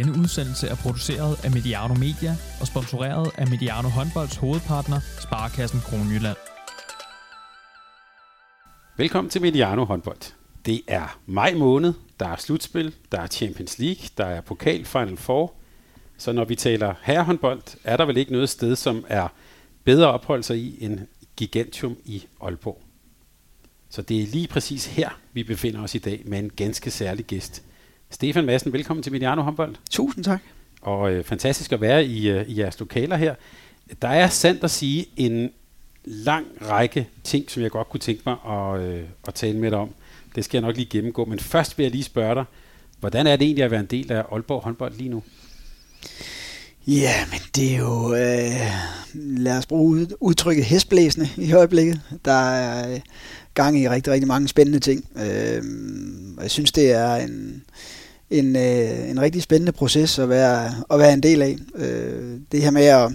Denne udsendelse er produceret af Mediano Media og sponsoreret af Mediano Håndbolds hovedpartner, Sparkassen Kronjylland. Velkommen til Mediano håndbold. Det er maj måned, der er slutspil, der er Champions League, der er pokal Final Four. Så når vi taler herrehåndbold, er der vel ikke noget sted, som er bedre at opholde sig i end Gigantium i Aalborg. Så det er lige præcis her, vi befinder os i dag med en ganske særlig gæst. Stefan Madsen, velkommen til Mediano håndbold. Tusind tak. Og øh, fantastisk at være i, øh, i jeres lokaler her. Der er sandt at sige en lang række ting, som jeg godt kunne tænke mig at, øh, at tale med dig om. Det skal jeg nok lige gennemgå. Men først vil jeg lige spørge dig, hvordan er det egentlig at være en del af Aalborg håndbold lige nu? Ja, men det er jo, øh, lad os bruge udtrykket hestblæsende i øjeblikket. Der er øh, gang i rigtig, rigtig mange spændende ting. Øh, og jeg synes, det er en, en, øh, en rigtig spændende proces at være, at være en del af. Øh, det her med at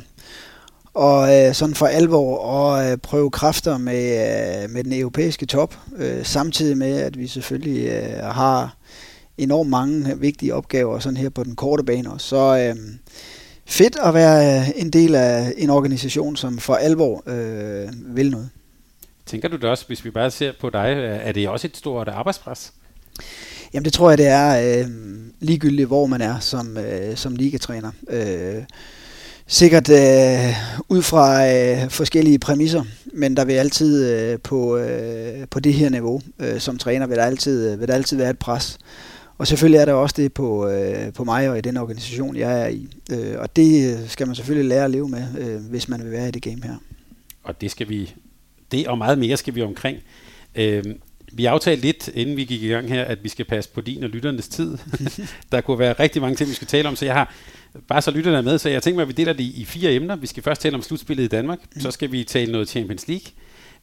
og øh, sådan for alvor og øh, prøve kræfter med, øh, med den europæiske top, øh, samtidig med, at vi selvfølgelig øh, har enormt mange vigtige opgaver sådan her på den korte bane. også. så øh, fedt at være øh, en del af en organisation, som for alvor øh, vil noget. Tænker du det også, hvis vi bare ser på dig, øh, er det også et stort arbejdspres? Jamen det tror jeg, det er øh, ligegyldigt, hvor man er som, øh, som ligatræner. Øh, sikkert øh, ud fra øh, forskellige præmisser, men der vil altid øh, på, øh, på det her niveau øh, som træner, vil der, altid, øh, vil der altid være et pres. Og selvfølgelig er der også det på, øh, på mig og i den organisation, jeg er i. Øh, og det øh, skal man selvfølgelig lære at leve med, øh, hvis man vil være i det game her. Og det skal vi, det og meget mere skal vi omkring. Øh, vi aftalte lidt, inden vi gik i gang her, at vi skal passe på din og lytternes tid. der kunne være rigtig mange ting, vi skal tale om, så jeg har bare så lytterne med, så jeg tænker mig, at vi deler det i fire emner. Vi skal først tale om slutspillet i Danmark, mm. så skal vi tale noget Champions League,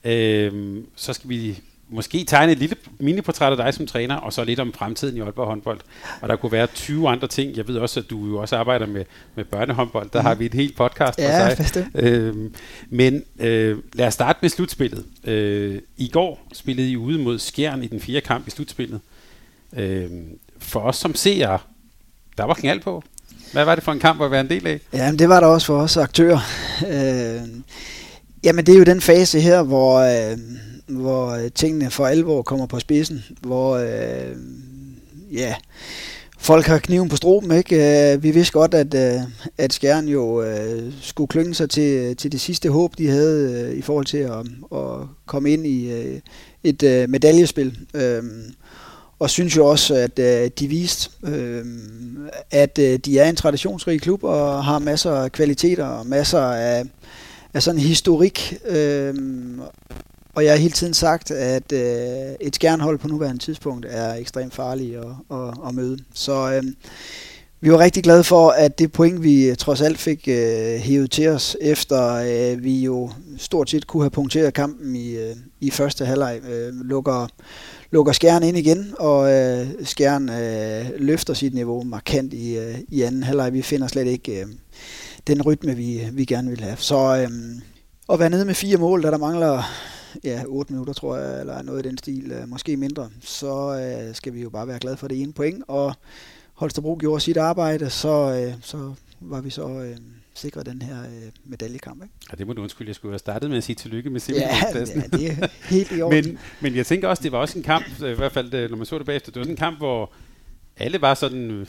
øh, så skal vi måske tegne et lille mini-portræt af dig som træner, og så lidt om fremtiden i Aalborg håndbold. Og der kunne være 20 andre ting. Jeg ved også, at du jo også arbejder med, med børnehåndbold. Der mm. har vi et helt podcast ja, for sig. Øh, men øh, lad os starte med slutspillet. Øh, I går spillede I ude mod Skjern i den fjerde kamp i slutspillet. Øh, for os som seere, der var knald på. Hvad var det for en kamp at være en del af? Ja, det var der også for os aktører. Øh, jamen, det er jo den fase her, hvor, øh, hvor øh, tingene for alvor kommer på spidsen. Hvor, øh, ja, folk har kniven på struben, ikke? Øh, vi vidste godt, at, øh, at Skjern jo øh, skulle klynge sig til, til det sidste håb, de havde øh, i forhold til at, at komme ind i øh, et øh, medaljespil. Øh, og synes jo også, at øh, de viste, øh, at øh, de er en traditionsrig klub og har masser af kvaliteter og masser af, af sådan historik. Øh, og jeg har hele tiden sagt, at øh, et skærnhold på nuværende tidspunkt er ekstremt farligt at, at, at møde. Så øh, vi var rigtig glade for, at det point, vi trods alt fik øh, hævet til os, efter øh, vi jo stort set kunne have punkteret kampen i, øh, i første halvleg, øh, lukker lukker Skjern ind igen, og øh, Skjern øh, løfter sit niveau markant i, øh, i anden halvleg. Vi finder slet ikke øh, den rytme, vi, vi gerne vil have. Så øh, at være nede med fire mål, da der mangler ja, 8 minutter, tror jeg, eller noget i den stil, øh, måske mindre, så øh, skal vi jo bare være glade for det ene point, og Holstebro gjorde sit arbejde, så, øh, så var vi så... Øh, sikre den her øh, medaljekamp. Ikke? Ja, det må du undskylde, jeg skulle have startet med at sige tillykke med ja, ja, det er helt i orden. men, men jeg tænker også, det var også en kamp, øh, i hvert fald øh, når man så det bagefter, det var sådan en kamp, hvor alle var sådan,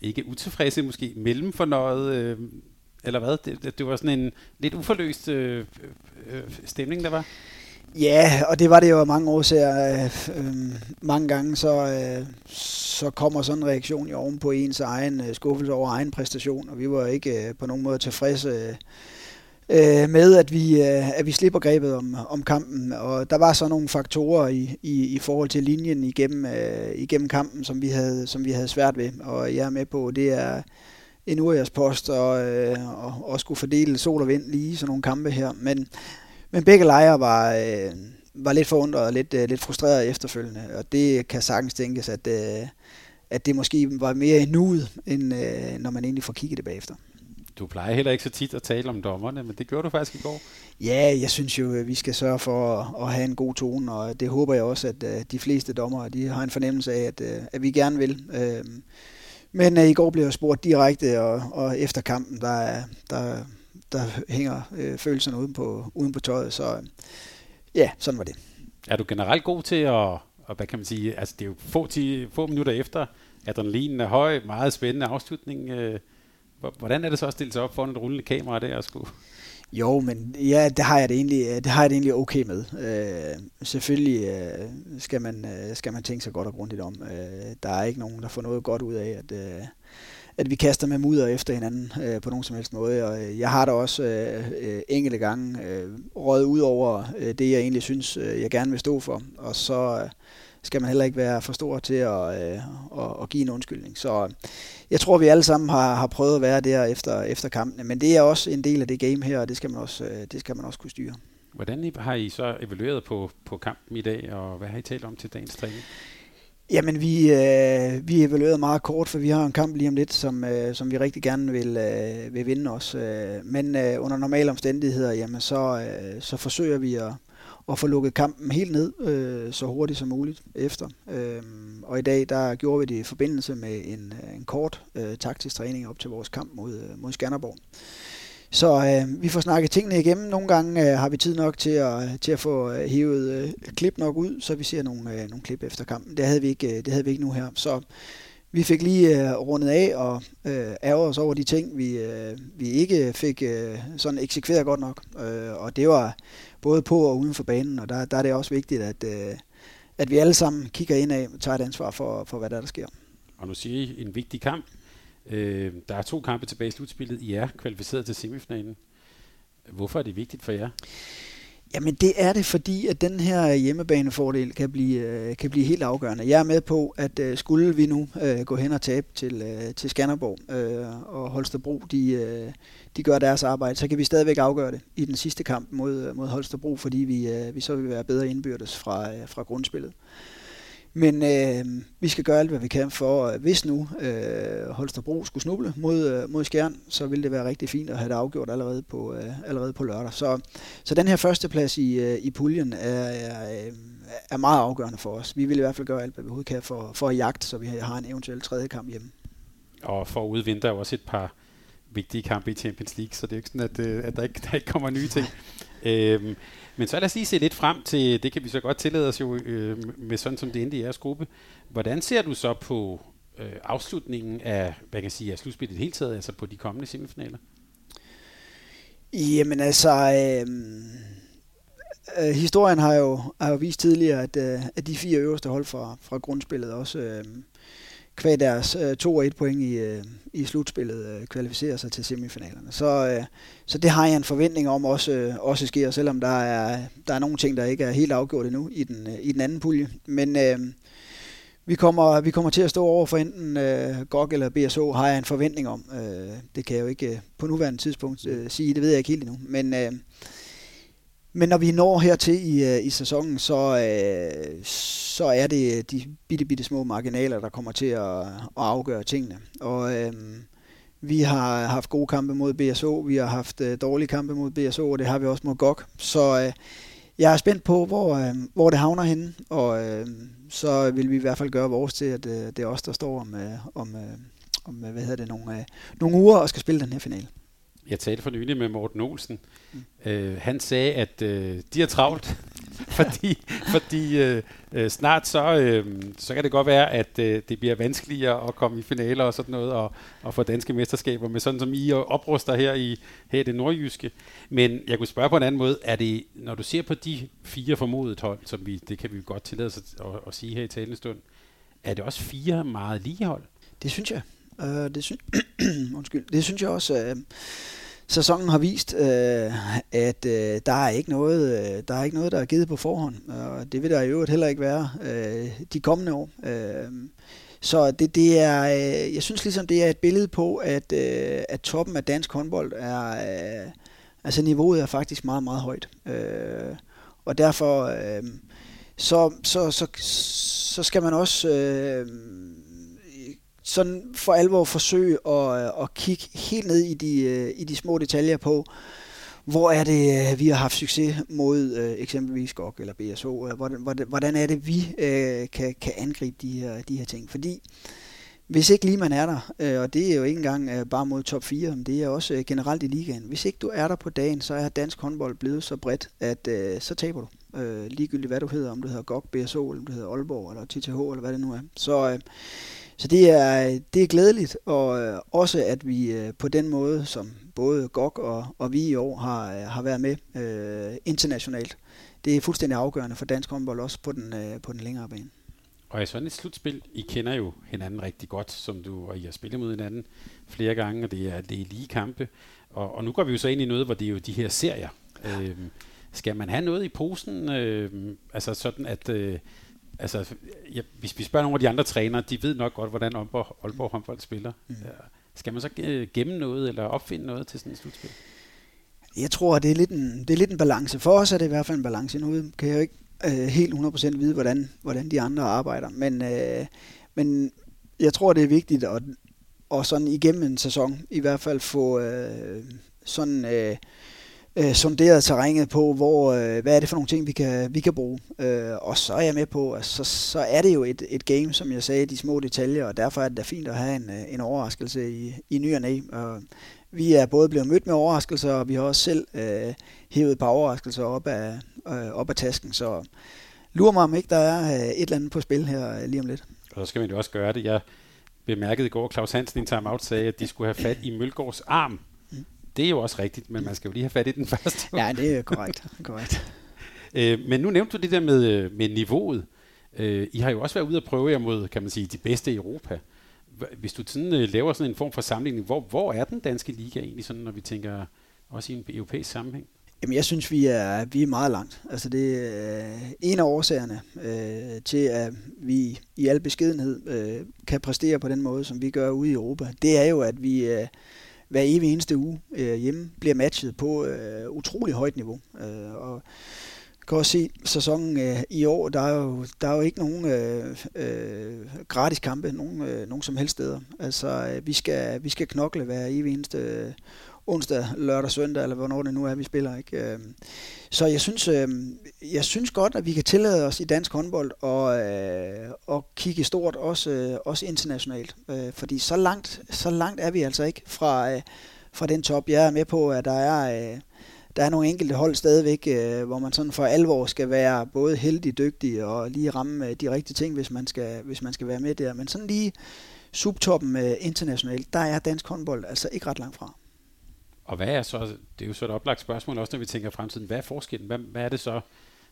ikke utilfredse måske, mellemfornøjet, øh, eller hvad? Det, det var sådan en lidt uforløst øh, øh, stemning, der var. Ja, og det var det jo mange årsager. Øh, øh, mange gange så, øh, så kommer sådan en reaktion jo oven på ens egen øh, skuffelse over egen præstation, og vi var ikke øh, på nogen måde tilfredse øh, med, at vi, øh, at vi slipper grebet om, om kampen. Og der var så nogle faktorer i, i, i forhold til linjen igennem, øh, igennem kampen, som vi, havde, som vi havde svært ved. Og jeg er med på, det er en post og, øh, og, og skulle fordele sol og vind lige sådan nogle kampe her. Men men begge lejre var, øh, var lidt forundret og lidt, øh, lidt frustreret efterfølgende, og det kan sagtens tænkes, at, øh, at det måske var mere i nuet, end øh, når man egentlig får kigget det bagefter. Du plejer heller ikke så tit at tale om dommerne, men det gjorde du faktisk i går. Ja, jeg synes jo, at vi skal sørge for at, have en god tone, og det håber jeg også, at uh, de fleste dommere de har en fornemmelse af, at, uh, at vi gerne vil. Uh, Men øh, i går blev jeg spurgt direkte, og, og efter kampen, der, der, der hænger øh, følelserne uden på, uden på tøjet, så ja, sådan var det. Er du generelt god til at, og hvad kan man sige, altså det er jo få, ti, få minutter efter, adrenalinen er høj, meget spændende afslutning. Øh, hvordan er det så at stille sig op foran et rullende kamera der og skulle... Jo, men ja, det har jeg det egentlig, det har jeg det egentlig okay med. Øh, selvfølgelig øh, skal, man, øh, skal man tænke sig godt og grundigt om. Øh, der er ikke nogen, der får noget godt ud af, at, øh, at vi kaster med mudder efter hinanden øh, på nogen som helst måde. Og øh, jeg har da også øh, øh, enkelte gange øh, røget ud over øh, det, jeg egentlig synes, øh, jeg gerne vil stå for. Og så øh, skal man heller ikke være for stor til at, øh, at, at give en undskyldning. Så øh, jeg tror, vi alle sammen har, har prøvet at være der efter, efter kampene. Men det er også en del af det game her, og det skal man også, øh, det skal man også kunne styre. Hvordan har I så evalueret på, på kampen i dag, og hvad har I talt om til dagens træning? Jamen, vi, øh, vi evaluerede meget kort, for vi har en kamp lige om lidt, som, øh, som vi rigtig gerne vil, øh, vil vinde os. Øh, men øh, under normale omstændigheder, jamen, så, øh, så forsøger vi at, at få lukket kampen helt ned øh, så hurtigt som muligt efter. Øh, og i dag, der gjorde vi det i forbindelse med en, øh, en kort øh, taktisk træning op til vores kamp mod, øh, mod Skanderborg. Så øh, vi får snakket tingene igennem. Nogle gange øh, har vi tid nok til at, øh, til at få øh, hævet øh, klip nok ud, så vi ser nogle, øh, nogle klip efter kampen. Det havde vi ikke, øh, det havde vi ikke nu her. Så vi fik lige øh, rundet af og øh, ærger os over de ting, vi, øh, vi ikke fik øh, sådan eksekveret godt nok. Øh, og det var både på og uden for banen, og der, der er det også vigtigt, at, øh, at vi alle sammen kigger ind af og tager et ansvar for, for hvad der, der sker. Og nu siger I en vigtig kamp. Øh, der er to kampe tilbage i slutspillet. I er kvalificeret til semifinalen. Hvorfor er det vigtigt for jer? Jamen det er det, fordi at den her hjemmebanefordel kan blive, øh, kan blive helt afgørende. Jeg er med på, at øh, skulle vi nu øh, gå hen og tabe til, øh, til Skanderborg øh, og Holstebro, de, øh, de gør deres arbejde, så kan vi stadigvæk afgøre det i den sidste kamp mod, øh, mod Holstebro, fordi vi, øh, vi så vil være bedre indbyrdes fra, øh, fra grundspillet. Men øh, vi skal gøre alt, hvad vi kan for, hvis nu øh, Holstebro skulle snuble mod, øh, mod Skjern, så ville det være rigtig fint at have det afgjort allerede på, øh, allerede på lørdag. Så, så den her førsteplads i, øh, i puljen er, er, øh, er meget afgørende for os. Vi vil i hvert fald gøre alt, hvad vi kan for, for at jagte, så vi har en eventuel tredje kamp hjemme. Og for at udvinde der også et par vigtige kampe i Champions League, så det er ikke sådan, at, øh, at der, ikke, der ikke kommer nye ting. øhm, men så lad os lige se lidt frem til, det kan vi så godt tillade os jo øh, med sådan som det endte i jeres gruppe. Hvordan ser du så på øh, afslutningen af, hvad kan jeg sige, af slutspillet i hele taget, altså på de kommende semifinaler? Jamen altså, øh, øh, historien har jo, har jo vist tidligere, at, øh, at de fire øverste hold fra, fra grundspillet også øh, kvæg deres øh, 2 1 point i, øh, i slutspillet øh, kvalificerer sig til semifinalerne. Så, øh, så det har jeg en forventning om også, øh, også sker, selvom der er, der er nogle ting, der ikke er helt afgjort endnu i den, øh, i den anden pulje. Men øh, vi, kommer, vi kommer til at stå over for enten øh, GOG eller BSO, har jeg en forventning om. Øh, det kan jeg jo ikke øh, på nuværende tidspunkt øh, sige, det ved jeg ikke helt endnu. Men øh, men når vi når hertil i, øh, i sæsonen, så, øh, så er det de bitte, bitte små marginaler, der kommer til at, at afgøre tingene. Og øh, vi har haft gode kampe mod BSO, vi har haft øh, dårlige kampe mod BSO, og det har vi også mod GOG. Så øh, jeg er spændt på, hvor, øh, hvor det havner henne, og øh, så vil vi i hvert fald gøre vores til, at øh, det er os, der står om, øh, om, øh, om øh, hvad hedder det, nogle, øh, nogle uger og skal spille den her finale. Jeg talte for nylig med Morten Olsen. Mm. Øh, han sagde, at øh, de er travlt, fordi, fordi øh, øh, snart så, øh, så kan det godt være, at øh, det bliver vanskeligere at komme i finaler og sådan noget, og, og få danske mesterskaber, med sådan som I opruster her i, her i det nordjyske. Men jeg kunne spørge på en anden måde, er det, når du ser på de fire formodet hold, som vi, det kan vi godt tillade os at, at, at sige her i talende stund, er det også fire meget lige hold? Det synes jeg. Øh, det, sy- undskyld. det synes jeg også. øh, sæsonen har vist, øh, at øh, der er ikke noget, øh, der er ikke noget, der er givet på forhånd, og det vil der i øvrigt heller ikke være øh, de kommende år. Øh, så det, det er, øh, jeg synes ligesom, det er et billede på, at, øh, at toppen af dansk håndbold er, øh, altså niveauet er faktisk meget, meget højt. Øh, og derfor, øh, så, så, så, så skal man også øh, sådan for alvor forsøge at, øh, at kigge helt ned i de, øh, i de små detaljer på, hvor er det, øh, vi har haft succes mod eksempelvis GOG eller BSO? Hvordan, hvordan er det, vi kan, kan angribe de her, de her ting? Fordi hvis ikke lige man er der, øh, og det er jo ikke engang øh, bare mod top 4, men det er også øh, generelt i ligaen. Hvis ikke du er der på dagen, så er dansk håndbold blevet så bredt, at øh, så taber du. Øh, ligegyldigt hvad du hedder, om du hedder GOG, BSO, eller om du hedder Aalborg, eller TTH, eller hvad det nu er. Så, øh, så det er, det er glædeligt, og øh, også at vi øh, på den måde, som både GOG og, og vi i år har, øh, har været med øh, internationalt, det er fuldstændig afgørende for dansk håndbold, også på den, øh, på den længere bane. Og i sådan et slutspil, I kender jo hinanden rigtig godt, som du og I har spillet mod hinanden flere gange, og det er, det er lige kampe. Og, og nu går vi jo så ind i noget, hvor det er jo de her serier. Ja. Øhm, skal man have noget i posen, øh, altså sådan at, øh, altså, ja, hvis vi spørger nogle af de andre trænere, de ved nok godt, hvordan Aalborg, Aalborg håndbold spiller. Mm. Ja. Skal man så gemme noget, eller opfinde noget til sådan et slutspil? Jeg tror, det er, lidt en, det er lidt en balance. For os er det i hvert fald en balance. Nu kan jeg jo ikke øh, helt 100% vide, hvordan, hvordan de andre arbejder. Men, øh, men jeg tror, det er vigtigt at, at sådan igennem en sæson i hvert fald få øh, sådan øh, øh, sonderet terrænet på, hvor, øh, hvad er det for nogle ting, vi kan, vi kan bruge. Øh, og så er jeg med på, at så, så er det jo et, et game, som jeg sagde, de små detaljer, og derfor er det da fint at have en, øh, en overraskelse i, i ny og næ. Og vi er både blevet mødt med overraskelser, og vi har også selv øh, hævet et par overraskelser op af, øh, op af tasken. Så lurer mig, om ikke der er øh, et eller andet på spil her øh, lige om lidt. Og så skal man jo også gøre det. Jeg bemærkede i går, Claus Hansen i en timeout sagde, at de skulle have fat i Mølgaards arm. Det er jo også rigtigt, men man skal jo lige have fat i den først. ja, det er korrekt. korrekt. øh, men nu nævnte du det der med, øh, med niveauet. Øh, I har jo også været ude at prøve jer mod, kan man sige, de bedste i Europa. Hvis du sådan, øh, laver sådan en form for sammenligning, hvor, hvor er den danske liga egentlig, sådan, når vi tænker også i en europæisk sammenhæng? Jamen, jeg synes, vi er, vi er meget langt. Altså, det er en af årsagerne øh, til, at vi i al beskedenhed øh, kan præstere på den måde, som vi gør ude i Europa. Det er jo, at vi øh, hver evig eneste uge øh, hjemme bliver matchet på øh, utrolig højt niveau. Øh, og kan også se sæsonen øh, i år, der er jo, der er jo ikke nogen øh, øh, gratis kampe nogen, øh, nogen som helst steder. Altså, øh, vi, skal, vi skal knokle hver evig eneste onsdag, lørdag, søndag, eller hvornår det nu er, vi spiller. Ikke? Øhm, så jeg synes, øhm, jeg synes godt, at vi kan tillade os i dansk håndbold og, øh, og kigge stort, også, øh, også internationalt. Øh, fordi så langt, så langt er vi altså ikke fra, fra den top. Jeg er med på, at der er... der er nogle enkelte hold stadigvæk, hvor man sådan for alvor skal være både heldig, dygtig og lige ramme de rigtige ting, hvis man skal, hvis man skal være med der. Men sådan lige subtoppen internationalt, der er dansk håndbold altså ikke ret langt fra. Og hvad er så, det er jo så et oplagt spørgsmål også, når vi tænker fremtiden, hvad er forskellen? Hvad, hvad er det så,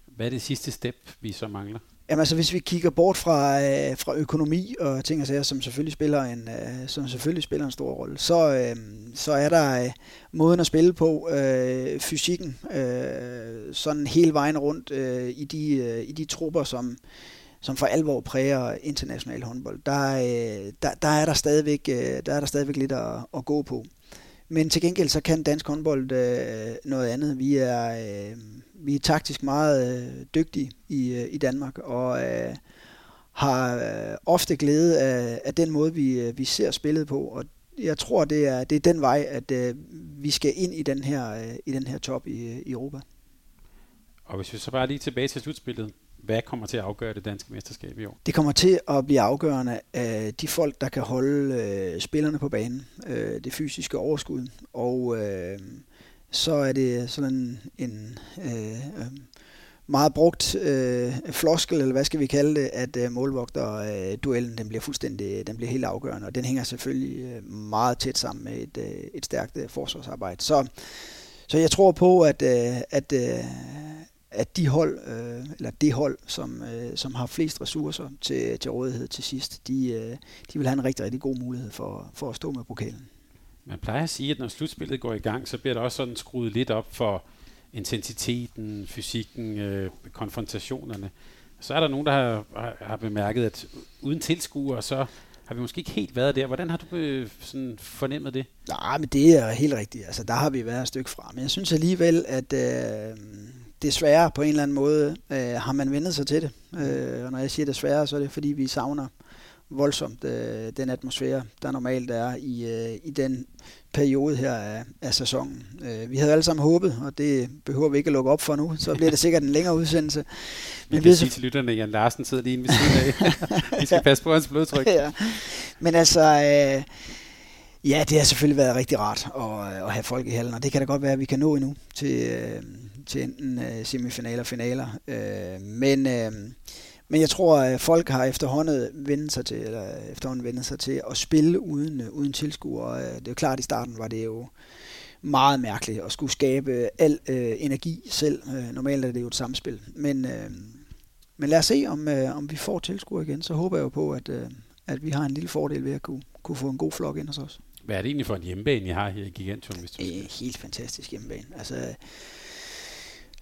hvad er det sidste step, vi så mangler? Jamen altså, hvis vi kigger bort fra, øh, fra økonomi og ting og sager, som selvfølgelig spiller en, øh, som selvfølgelig spiller en stor rolle, så, øh, så er der øh, måden at spille på, øh, fysikken, øh, sådan hele vejen rundt øh, i, de, øh, i de trupper, som, som for alvor præger international håndbold. Der, øh, der, der, er der, stadigvæk, øh, der er der stadigvæk lidt at, at gå på. Men til gengæld så kan dansk håndbold øh, noget andet. Vi er, øh, vi er taktisk meget øh, dygtige i, øh, i Danmark, og øh, har øh, ofte glæde af, af den måde, vi, øh, vi ser spillet på. Og jeg tror, det er, det er den vej, at øh, vi skal ind i den her, øh, i den her top i, øh, i Europa. Og hvis vi så bare lige tilbage til slutspillet, hvad kommer til at afgøre det danske mesterskab i år? Det kommer til at blive afgørende af de folk, der kan holde øh, spillerne på banen, øh, det fysiske overskud, og øh, så er det sådan en øh, øh, meget brugt øh, floskel, eller hvad skal vi kalde det, at øh, målvogter-duellen øh, den bliver fuldstændig, den bliver helt afgørende, og den hænger selvfølgelig øh, meget tæt sammen med et, øh, et stærkt øh, forsvarsarbejde. Så, så jeg tror på, at, øh, at øh, at de hold, øh, eller det hold, som, øh, som har flest ressourcer til, til rådighed til sidst, de, øh, de vil have en rigtig, rigtig god mulighed for, for at stå med pokalen. Man plejer at sige, at når slutspillet går i gang, så bliver der også sådan skruet lidt op for intensiteten, fysikken, øh, konfrontationerne. Så er der nogen, der har, har bemærket, at uden tilskuere, så har vi måske ikke helt været der. Hvordan har du øh, sådan fornemmet det? Nej, men det er helt rigtigt. Altså, der har vi været et stykke fra. Men jeg synes alligevel, at øh, desværre på en eller anden måde øh, har man vendet sig til det. Øh, og når jeg siger desværre, så er det fordi, vi savner voldsomt øh, den atmosfære, der normalt er i, øh, i den periode her af, af sæsonen. Øh, vi havde alle sammen håbet, og det behøver vi ikke at lukke op for nu, så bliver det sikkert en længere udsendelse. Men vi sige til lytterne, Jan Larsen sidder lige inde ved siden af. vi skal passe på hans blodtryk. ja. Men altså, øh, ja, det har selvfølgelig været rigtig rart at, at have folk i hallen, og det kan da godt være, at vi kan nå endnu til, øh, til enten øh, semifinaler og finaler. Øh, men, øh, men jeg tror, at folk har efterhånden vendt sig til, eller efterhånden vendt sig til at spille uden, øh, uden tilskuere. Det er jo klart, at i starten var det jo meget mærkeligt at skulle skabe al øh, energi selv. Øh, normalt er det jo et samspil. Men, øh, men lad os se, om, øh, om vi får tilskuere igen. Så håber jeg jo på, at, øh, at vi har en lille fordel ved at kunne, kunne få en god flok ind hos os. Hvad er det egentlig for en hjemmebane, I har her i Gigantum? Hvis du skal? Helt fantastisk hjemmebane. Altså,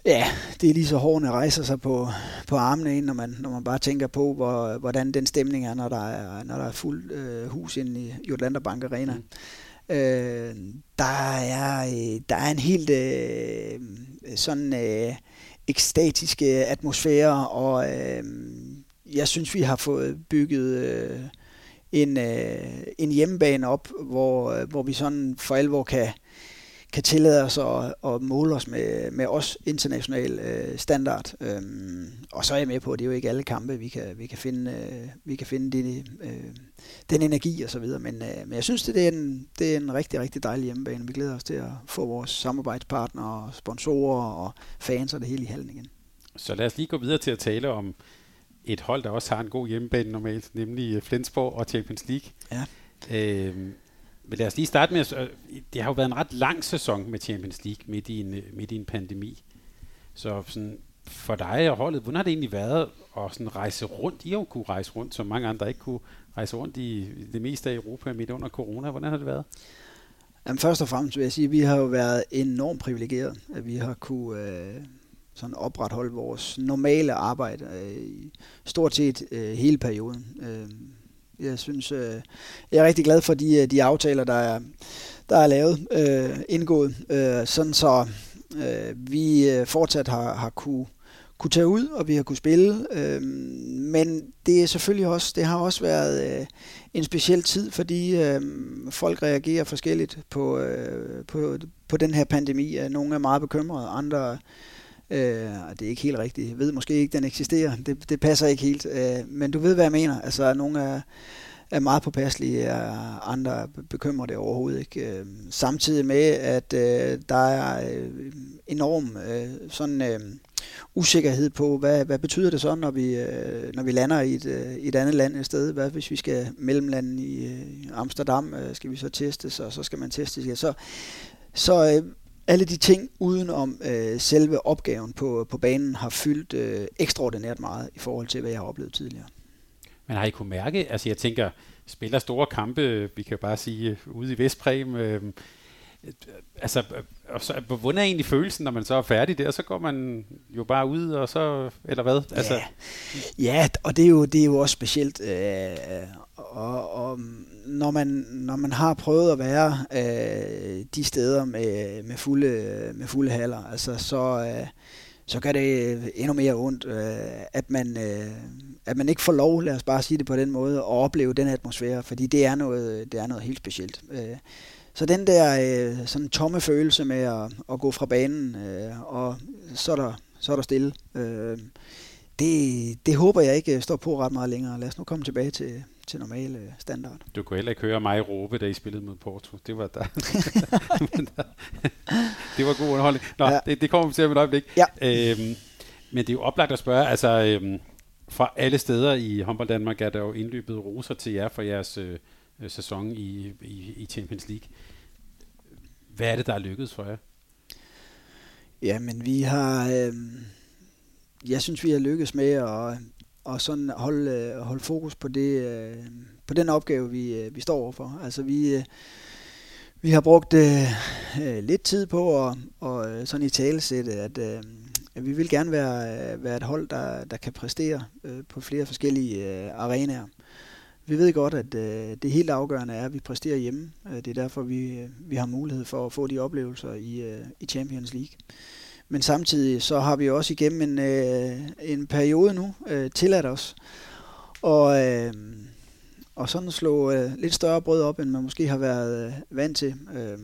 Ja, det er lige så hårene rejser sig på, på armene ind, når man, når man bare tænker på, hvor, hvordan den stemning er, når der er, når der er fuld øh, hus inde i Jutlander Bank Arena. Mm. Øh, der, er, øh, der er en helt øh, sådan øh, ekstatisk atmosfære, og øh, jeg synes, vi har fået bygget øh, en, øh, en hjemmebane op, hvor, øh, hvor vi sådan for alvor kan kan tillade os at, at måle os med, med os international øh, standard. Øhm, og så er jeg med på, at det er jo ikke alle kampe, vi kan, vi kan finde, øh, vi kan finde det, øh, den energi og så videre. Men, øh, men jeg synes, det er, en, det er en rigtig, rigtig dejlig hjemmebane. Vi glæder os til at få vores samarbejdspartnere, sponsorer og fans og det hele i hallen igen. Så lad os lige gå videre til at tale om et hold, der også har en god hjemmebane normalt, nemlig Flensborg og Champions League. Ja. Øhm, men lad os lige starte med, at det har jo været en ret lang sæson med Champions League midt i en, øh, midt i en pandemi. Så sådan, for dig og holdet, hvordan har det egentlig været at sådan rejse rundt? I har jo kunne rejse rundt, som mange andre ikke kunne rejse rundt i det meste af Europa midt under corona. Hvordan har det været? Jamen, først og fremmest vil jeg sige, at vi har jo været enormt privilegeret, at vi har kunne øh, sådan opretholde vores normale arbejde øh, i stort set øh, hele perioden. Øh, jeg synes, øh, jeg er rigtig glad for de, øh, de aftaler, der er, der er lavet, øh, indgået, øh, sådan så øh, vi øh, fortsat har, har kunne, kunne tage ud, og vi har kunne spille. Øh, men det er selvfølgelig også, det har også været øh, en speciel tid, fordi øh, folk reagerer forskelligt på, øh, på, på den her pandemi. Nogle er meget bekymrede, andre Øh, det er ikke helt rigtigt. Jeg ved måske ikke, den eksisterer. Det, det passer ikke helt. Øh, men du ved, hvad jeg mener. Altså, nogle er, er meget påpasselige, og andre bekymrer det overhovedet ikke. Øh, samtidig med, at øh, der er øh, enorm øh, sådan øh, usikkerhed på, hvad, hvad betyder det så, når vi, øh, når vi lander i et, øh, et andet land et sted? Hvad hvis vi skal mellemlande i øh, Amsterdam? Øh, skal vi så testes, og så skal man testes? Ja, så så øh, alle de ting udenom øh, selve opgaven på, på banen har fyldt øh, ekstraordinært meget i forhold til, hvad jeg har oplevet tidligere. Men har I kunne mærke, altså jeg tænker, spiller store kampe, vi kan bare sige, ude i Vestpræm, øh, altså, og så, hvordan er egentlig følelsen, når man så er færdig der, så går man jo bare ud, og så, eller hvad? Altså. Ja, ja og det er jo, det er jo også specielt, øh, og, og når, man, når man har prøvet at være øh, de steder med, med, fulde, med fulde haller, altså, så, øh, så gør det øh, endnu mere ondt, øh, at, man, øh, at man ikke får lov, lad os bare sige det på den måde, at opleve den atmosfære, fordi det er noget, det er noget helt specielt. Øh, så den der øh, sådan tomme følelse med at, at gå fra banen, øh, og så er der, så er der stille, øh, det, det håber jeg ikke står på ret meget længere. Lad os nu komme tilbage til, til normale standard. Du kunne heller ikke høre mig råbe, da I spillede mod Porto. Det var der. det var god underholdning. Nå, ja. det, det kommer vi til om et øjeblik. Ja. Øhm, men det er jo oplagt at spørge, altså øhm, fra alle steder i håndbold Danmark er der jo indløbet roser til jer for jeres øh, sæson i, i, i Champions League. Hvad er det, der er lykkedes for jer? Ja, men vi har... Øh, jeg synes, vi har lykkedes med at, at sådan holde, øh, holde fokus på, det, øh, på den opgave, vi, øh, vi står overfor. Altså, vi, øh, vi har brugt øh, øh, lidt tid på at og, sådan i talesætte, at, øh, at vi vil gerne være, være et hold, der, der kan præstere øh, på flere forskellige øh, arenaer. Vi ved godt, at øh, det helt afgørende er, at vi præsterer hjemme. Det er derfor, vi, vi har mulighed for at få de oplevelser i, øh, i Champions League. Men samtidig så har vi også igennem en, øh, en periode nu øh, tilladt os og, øh, og sådan slå øh, lidt større brød op, end man måske har været øh, vant til. Øh,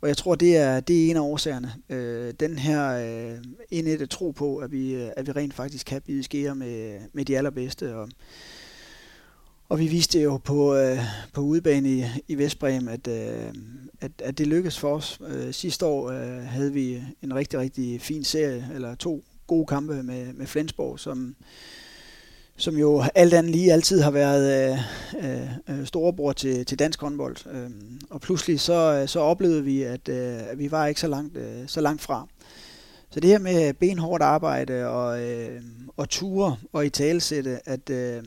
og jeg tror, det er, det er en af årsagerne. Øh, den her øh, indette tro på, at vi, øh, at vi rent faktisk kan bide skære med, med de allerbedste. Og, og vi viste jo på, øh, på udebane i, i Vestbrem, at, øh, at, at det lykkedes for os. Øh, sidste år øh, havde vi en rigtig, rigtig fin serie, eller to gode kampe med, med Flensborg, som, som jo alt andet lige altid har været øh, øh, øh storebror til, til dansk håndbold. Øh, og pludselig så, øh, så oplevede vi, at, øh, at vi var ikke så langt, øh, så langt fra. Så det her med benhårdt arbejde og, øh, og ture og i talesætte, at, øh,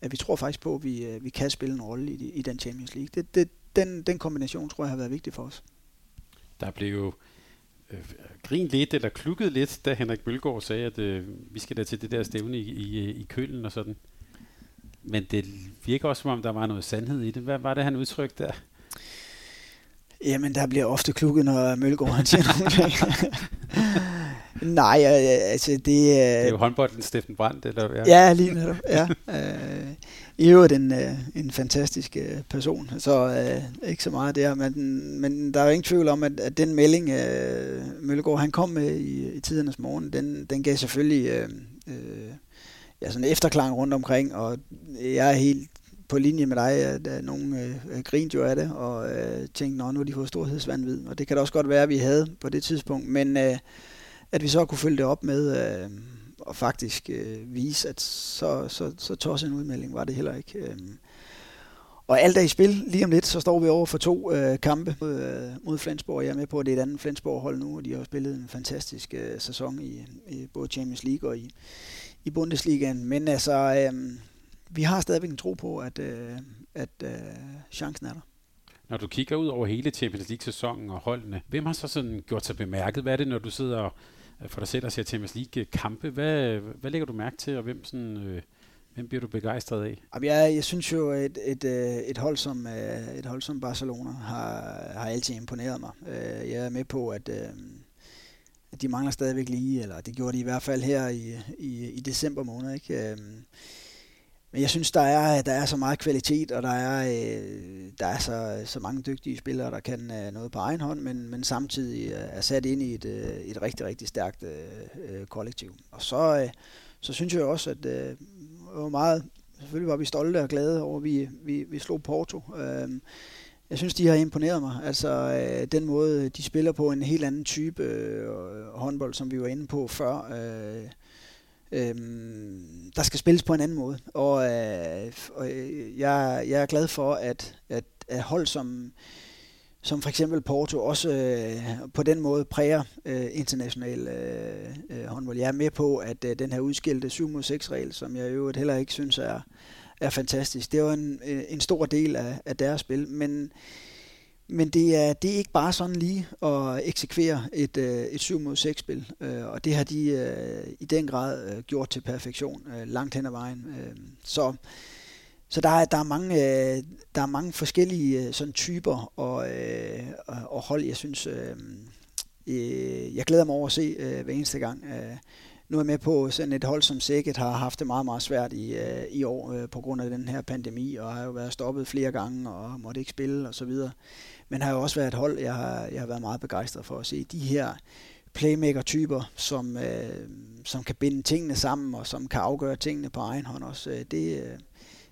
at vi tror faktisk på, at vi, øh, vi kan spille en rolle i, i den Champions League. Det, det, den, den kombination tror jeg har været vigtig for os. Der blev jo øh, grin lidt, eller klukket lidt, da Henrik Bølgaard sagde, at øh, vi skal da til det der stævne i, i, i Kølen og sådan. Men det virker også, som om der var noget sandhed i det. Hvad var det, han udtrykte der? Jamen, der bliver ofte klukket, når Mølgaard han siger nogle ting. Nej, altså det... Det er jo håndbolden Steffen Brandt, eller ja. Ja, lige netop, ja. Øh, I øvrigt en, øh, en fantastisk øh, person, så øh, ikke så meget der, men, men der er jo ingen tvivl om, at, at den melding, øh, Mølgaard han kom med i, i tidernes morgen, den, den gav selvfølgelig øh, øh, ja, sådan en efterklang rundt omkring, og jeg er helt på linje med dig, at, at nogen øh, grinte jo af det, og øh, tænkte, nå, nu har de fået storhedsvandvid, og det kan da også godt være, at vi havde på det tidspunkt, men øh, at vi så kunne følge det op med øh, og faktisk øh, vise, at så, så, så tosset en udmelding var det heller ikke. Øh. Og alt er i spil. Lige om lidt, så står vi over for to øh, kampe mod, øh, mod Flensborg. Jeg er med på, at det er et andet Flensborg-hold nu, og de har spillet en fantastisk øh, sæson i, i både Champions League og i, i Bundesligaen. Men altså, øh, vi har stadigvæk en tro på, at, øh, at øh, chancen er der. Når du kigger ud over hele Champions League-sæsonen og holdene, hvem har så sådan gjort sig bemærket? Hvad er det, når du sidder og for dig selv og ser Champions League-kampe. Hvad, hvad lægger du mærke til, og hvem, sådan, øh, hvem bliver du begejstret af? Jeg, jeg synes jo, et, et, øh, et, hold som, øh, et hold som Barcelona har, har altid imponeret mig. Øh, jeg er med på, at, at de mangler stadigvæk lige, eller det gjorde de i hvert fald her i, i, i december måned. Ikke? Men jeg synes, der er, der er så meget kvalitet, og der er, øh, der er så, så mange dygtige spillere, der kan øh, noget på egen hånd, men, men samtidig øh, er sat ind i et, øh, et rigtig, rigtig stærkt øh, øh kollektiv. Og så, øh, så synes jeg også, at øh, var meget, selvfølgelig var vi stolte og glade over, at vi, vi, vi slog Porto. Øh, jeg synes, de har imponeret mig. Altså, øh, den måde, de spiller på en helt anden type øh, håndbold, som vi var inde på før. Øh, øhm, der skal spilles på en anden måde. Og, øh, og øh, jeg, jeg er glad for, at, at, at hold som, som for eksempel Porto også øh, på den måde præger øh, international øh, øh, håndbold. Jeg er med på, at øh, den her udskilte 7 mod 6 regel, som jeg jo heller ikke synes er, er fantastisk, det var en, øh, en stor del af, af deres spil, men men det er, det er ikke bare sådan lige at eksekvere et, øh, et 7 mod 6 spil, øh, og det har de øh, i den grad øh, gjort til perfektion øh, langt hen ad vejen. Øh, så så der er, der, er mange, øh, der er mange forskellige øh, sådan typer og, øh, og hold, jeg synes, øh, øh, jeg glæder mig over at se øh, hver eneste gang. Øh, nu er jeg med på sådan et hold som sikkert har haft det meget, meget svært i, øh, i år øh, på grund af den her pandemi, og har jo været stoppet flere gange og måtte ikke spille og så videre men har jo også været et hold, jeg har, jeg har været meget begejstret for at se. De her playmaker-typer, som, øh, som kan binde tingene sammen, og som kan afgøre tingene på egen hånd også, øh, det, øh,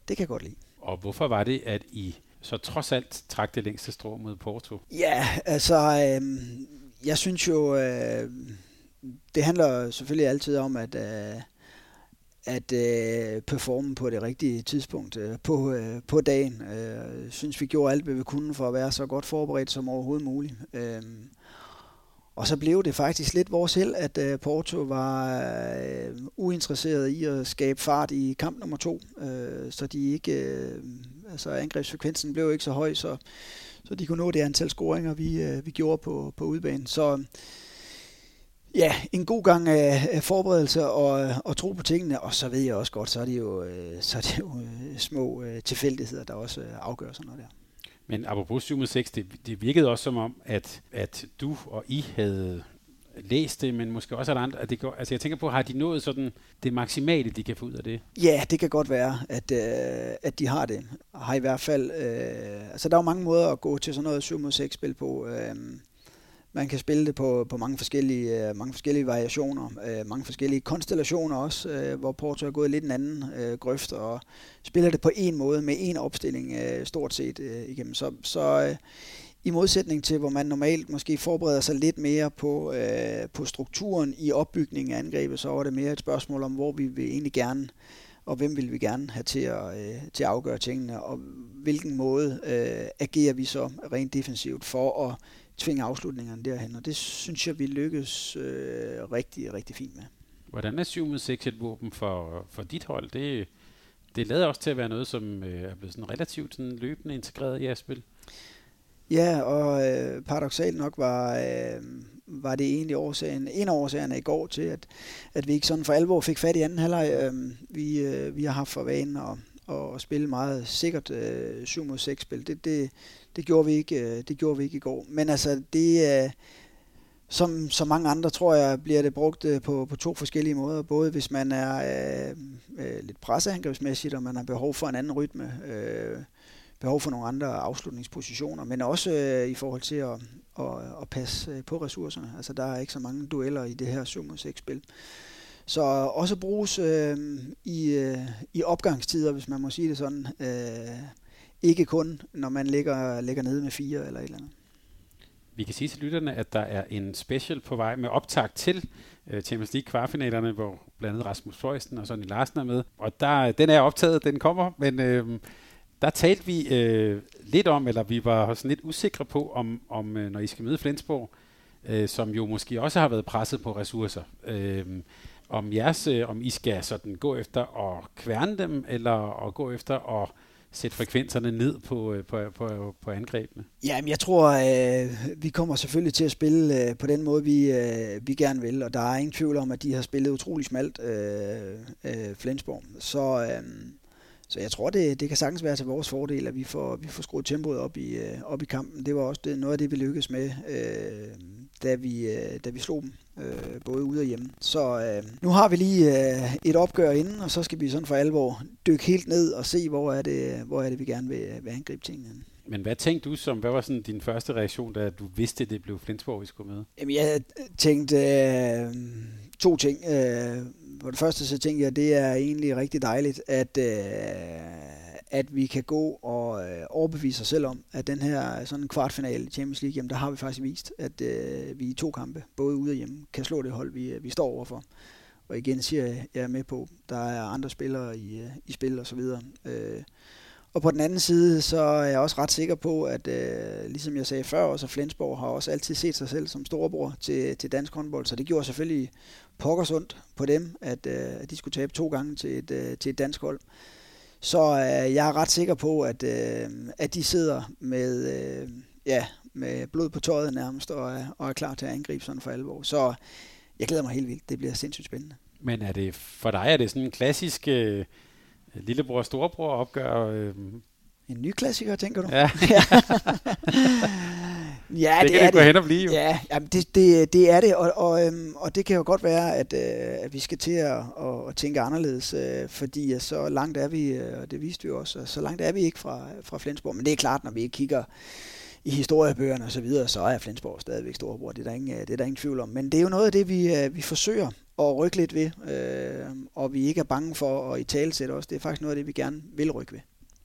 det kan jeg godt lide. Og hvorfor var det, at I så trods alt trak det længste strå mod Porto? Ja, altså, øh, jeg synes jo, øh, det handler selvfølgelig altid om, at, øh, at øh, performe på det rigtige tidspunkt øh, på, øh, på dagen. Øh, synes vi gjorde alt, hvad vi kunne for at være så godt forberedt som overhovedet muligt. Øh, og så blev det faktisk lidt vores held, at øh, Porto var øh, uinteresseret i at skabe fart i kamp nummer to, øh, så de ikke, øh, altså angrebsfrekvensen blev ikke så høj, så, så de kunne nå det antal scoringer, vi, øh, vi gjorde på, på udbanen. Så Ja, en god gang af forberedelse og, og tro på tingene, og så ved jeg også godt, så er det jo, øh, så er det jo øh, små øh, tilfældigheder, der også afgør sådan noget der. Men apropos 7 6, det, det virkede også som om, at, at du og I havde læst det, men måske også at andre. At det går, altså jeg tænker på, har de nået sådan det maksimale, de kan få ud af det? Ja, det kan godt være, at, øh, at de har det. Har i hvert fald, øh, altså der er jo mange måder at gå til sådan noget 7 6 spil på. Øh, man kan spille det på, på mange, forskellige, øh, mange forskellige variationer, øh, mange forskellige konstellationer også, øh, hvor Porto er gået lidt en anden øh, grøft og spiller det på en måde med en opstilling øh, stort set øh, igennem. Så, så øh, i modsætning til, hvor man normalt måske forbereder sig lidt mere på, øh, på strukturen i opbygningen af angrebet, så var det mere et spørgsmål om, hvor vi vil egentlig gerne, og hvem vil vi gerne have til at, øh, til at afgøre tingene, og hvilken måde øh, agerer vi så rent defensivt for at tvinge afslutningerne derhen, og det synes jeg, vi lykkes øh, rigtig, rigtig fint med. Hvordan er 7 mod 6 et våben for, for dit hold? Det, det lader også til at være noget, som øh, er blevet sådan relativt sådan løbende integreret i jeres spil. Ja, og øh, paradoxalt nok var, øh, var det egentlig årsagen, en af årsagerne i går til, at, at vi ikke sådan for alvor fik fat i anden halvleg. Øh, vi, øh, vi har haft for vanen at, og spille meget sikkert øh, 7 mod 6 spil. Det, det, det, gjorde vi ikke, øh, det gjorde vi ikke i går. Men altså, det øh, som så mange andre, tror jeg, bliver det brugt øh, på, på to forskellige måder. Både hvis man er øh, øh, lidt presseangrebsmæssigt, og man har behov for en anden rytme. Øh, behov for nogle andre afslutningspositioner, men også øh, i forhold til at, at, at passe øh, på ressourcerne. Altså der er ikke så mange dueller i det her 7 mod 6 spil. Så øh, også bruges øh, i, øh, i opgangstider, hvis man må sige det sådan. Øh, ikke kun, når man ligger, ligger nede med fire eller et eller andet. Vi kan sige til lytterne, at der er en special på vej med optag til øh, Champions League kvartfinalerne, hvor blandt andet Rasmus Fløjsten og Sonny Larsen er med. Og der, den er optaget, den kommer, men øh, der talte vi øh, lidt om, eller vi var sådan lidt usikre på, om, om øh, når I skal møde Flensborg, øh, som jo måske også har været presset på ressourcer, øh, om, jeres, øh, om I skal sådan gå efter at kværne dem, eller at gå efter at sætte frekvenserne ned på, øh, på, på, på angrebene? Jamen, jeg tror, øh, vi kommer selvfølgelig til at spille øh, på den måde, vi, øh, vi gerne vil, og der er ingen tvivl om, at de har spillet utrolig smalt, øh, øh, Flensborg. Så... Øh, så jeg tror, det, det kan sagtens være til vores fordel, at vi får, vi får skruet tempoet op i, øh, op i kampen. Det var også det, noget af det, vi lykkedes med, øh, da, vi, øh, da vi slog dem, øh, både ude og hjemme. Så øh, nu har vi lige øh, et opgør inden, og så skal vi sådan for alvor dykke helt ned og se, hvor er det, hvor er det vi gerne vil, vil angribe tingene. Men hvad tænkte du som, hvad var sådan din første reaktion, da du vidste, det blev Flensborg, vi skulle med? Jamen, jeg tænkte øh, to ting. Øh, for det første så tænker jeg, at det er egentlig rigtig dejligt, at, øh, at vi kan gå og øh, overbevise os selv om, at den her øh, sådan en kvartfinale i Champions League, jamen der har vi faktisk vist, at øh, vi i to kampe, både ude og hjemme, kan slå det hold, vi, øh, vi står overfor. Og igen siger jeg, jeg er med på, der er andre spillere i, øh, i spil og så videre. Øh, og på den anden side, så er jeg også ret sikker på, at øh, ligesom jeg sagde før, så Flensborg har også altid set sig selv som storebror til, til dansk håndbold, så det gjorde selvfølgelig pokkersundt på dem, at, øh, at de skulle tabe to gange til et, øh, til et dansk hold. Så øh, jeg er ret sikker på, at, øh, at de sidder med, øh, ja, med blod på tøjet nærmest, og, og er klar til at angribe sådan for alvor. Så jeg glæder mig helt vildt. Det bliver sindssygt spændende. Men er det for dig er det sådan en klassisk øh, lillebror storebror opgør? Øh... En ny klassiker, tænker du? Ja. ja, det, det kan det gå hen og blive jo. Ja, jamen det, det, det er det, og, og, øhm, og det kan jo godt være, at, øh, at vi skal til at, at, at tænke anderledes, øh, fordi så langt er vi, øh, og det viste vi også, så langt er vi ikke fra, fra Flensborg. Men det er klart, når vi ikke kigger i historiebøgerne og så videre, så er Flensborg stadigvæk storebror. Det er der ingen, det er der ingen tvivl om. Men det er jo noget af det, vi, vi forsøger at rykke lidt ved, øh, og vi ikke er bange for at i talesætte os. Det er faktisk noget af det, vi gerne vil rykke ved.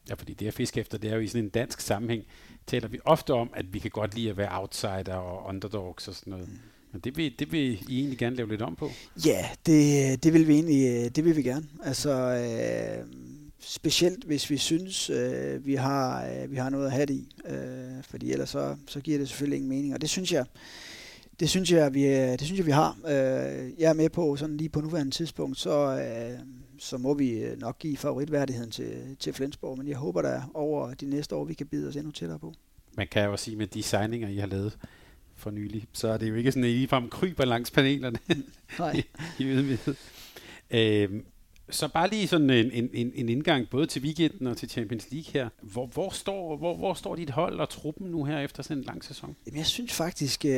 Ja, fordi det at fiske efter, det er jo i sådan en dansk sammenhæng, taler vi ofte om, at vi kan godt lide at være outsider og underdogs og sådan noget. Mm. Men det vil, det vil I egentlig gerne lave lidt om på? Ja, det, det vil vi egentlig det vil vi gerne. Altså, øh, specielt hvis vi synes, øh, vi, har, øh, vi har noget at have det i. Øh, fordi ellers så, så giver det selvfølgelig ingen mening. Og det synes jeg, det synes jeg, vi, det synes jeg, vi har. Øh, jeg er med på, sådan lige på nuværende tidspunkt, så, øh, så må vi øh, nok give favoritværdigheden til, til Flensborg, men jeg håber da over de næste år, vi kan bide os endnu tættere på. Man kan jo sige, med de signinger, I har lavet for nylig, så er det jo ikke sådan, at I frem kryber langs panelerne Nej. i, ydmyghed. Øh, så bare lige sådan en, en, en indgang både til weekenden og til Champions League her. Hvor, hvor, står, hvor, hvor står dit hold og truppen nu her efter sådan en lang sæson? Jamen, jeg synes faktisk, øh,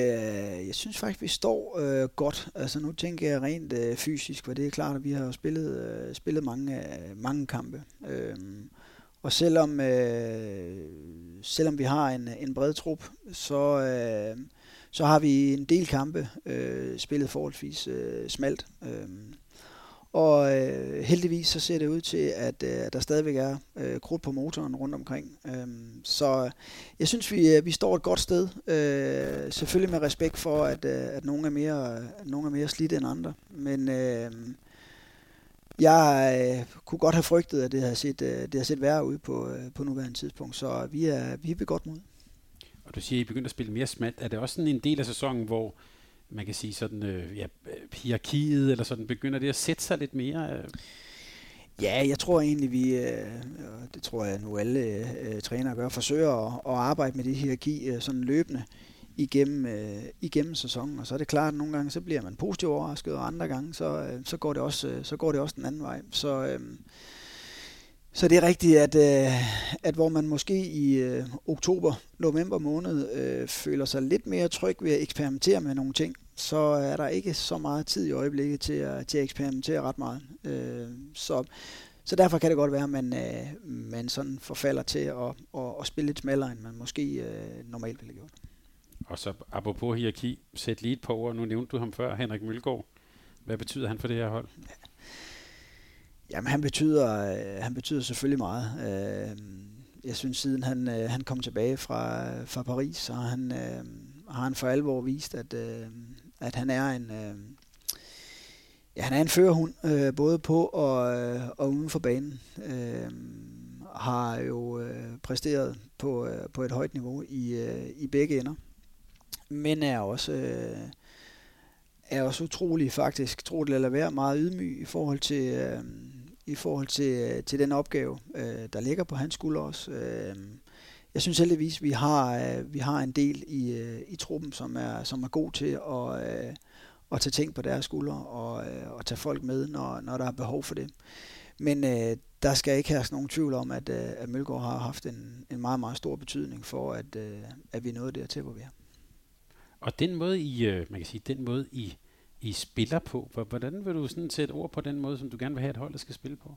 jeg synes faktisk, vi står øh, godt. Altså nu tænker jeg rent øh, fysisk, for det er klart, at vi har spillet, øh, spillet mange, øh, mange kampe. Øh, og selvom, øh, selvom vi har en, en bred trup, så, øh, så har vi en del kampe øh, spillet forholdsvis øh, smalt. Øh, og øh, heldigvis så ser det ud til, at øh, der stadigvæk er øh, krudt på motoren rundt omkring. Øhm, øh, så jeg synes, vi, øh, vi står et godt sted. Øh, selvfølgelig med respekt for, at, øh, at nogle, er mere, øh, nogle er mere slidte end andre. Men øh, jeg øh, kunne godt have frygtet, at det har set, øh, det har set værre ud på, øh, på nuværende tidspunkt. Så vi er, vi er ved godt mod. Og du siger, at I begynder at spille mere smalt. Er det også sådan en del af sæsonen, hvor man kan sige sådan, øh, ja, hierarkiet eller sådan, begynder det at sætte sig lidt mere? Øh? Ja, jeg tror egentlig, vi, øh, det tror jeg nu alle øh, trænere gør, forsøger at, at arbejde med det hierarki øh, sådan løbende igennem, øh, igennem sæsonen. Og så er det klart, at nogle gange så bliver man positivt overrasket, og andre gange så, øh, så, går, det også, øh, så går det også den anden vej. Så, øh, så det er rigtigt, at, øh, at hvor man måske i øh, oktober, november måned øh, føler sig lidt mere tryg ved at eksperimentere med nogle ting, så er der ikke så meget tid i øjeblikket til at, til at eksperimentere ret meget. Øh, så, så derfor kan det godt være, at man, øh, man sådan forfalder til at, at, at spille lidt smallere, end man måske øh, normalt ville have gjort. Og så apropos hierarki, sæt lige et par ord. Nu nævnte du ham før, Henrik Mølgaard. Hvad betyder han for det her hold? Ja. Jamen, han betyder, øh, han betyder selvfølgelig meget. Øh, jeg synes, siden han, øh, han kom tilbage fra, fra Paris, så har han, øh, har han for alvor vist, at, øh, at han er en... Øh, ja, han er en førerhund, øh, både på og, øh, og uden for banen. Øh, har jo øh, præsteret på, øh, på et højt niveau i, øh, i begge ender. Men er også... Øh, er også utrolig faktisk, tro det eller være, meget ydmyg i forhold til, øh, i forhold til, øh, til den opgave, øh, der ligger på hans skulder også. Øh, jeg synes heldigvis, vi har, øh, vi har en del i, øh, i truppen, som er, som er god til at, øh, at tage ting på deres skuldre og, øh, og tage folk med, når, når der er behov for det. Men øh, der skal ikke herske nogen tvivl om, at, øh, at Mølgaard har haft en, en meget, meget stor betydning for, at, øh, at vi nåede dertil, hvor vi er. Og den måde, I, øh, man kan sige, den måde, I, I spiller på, hvordan vil du sådan sætte ord på den måde, som du gerne vil have, at holdet skal spille på?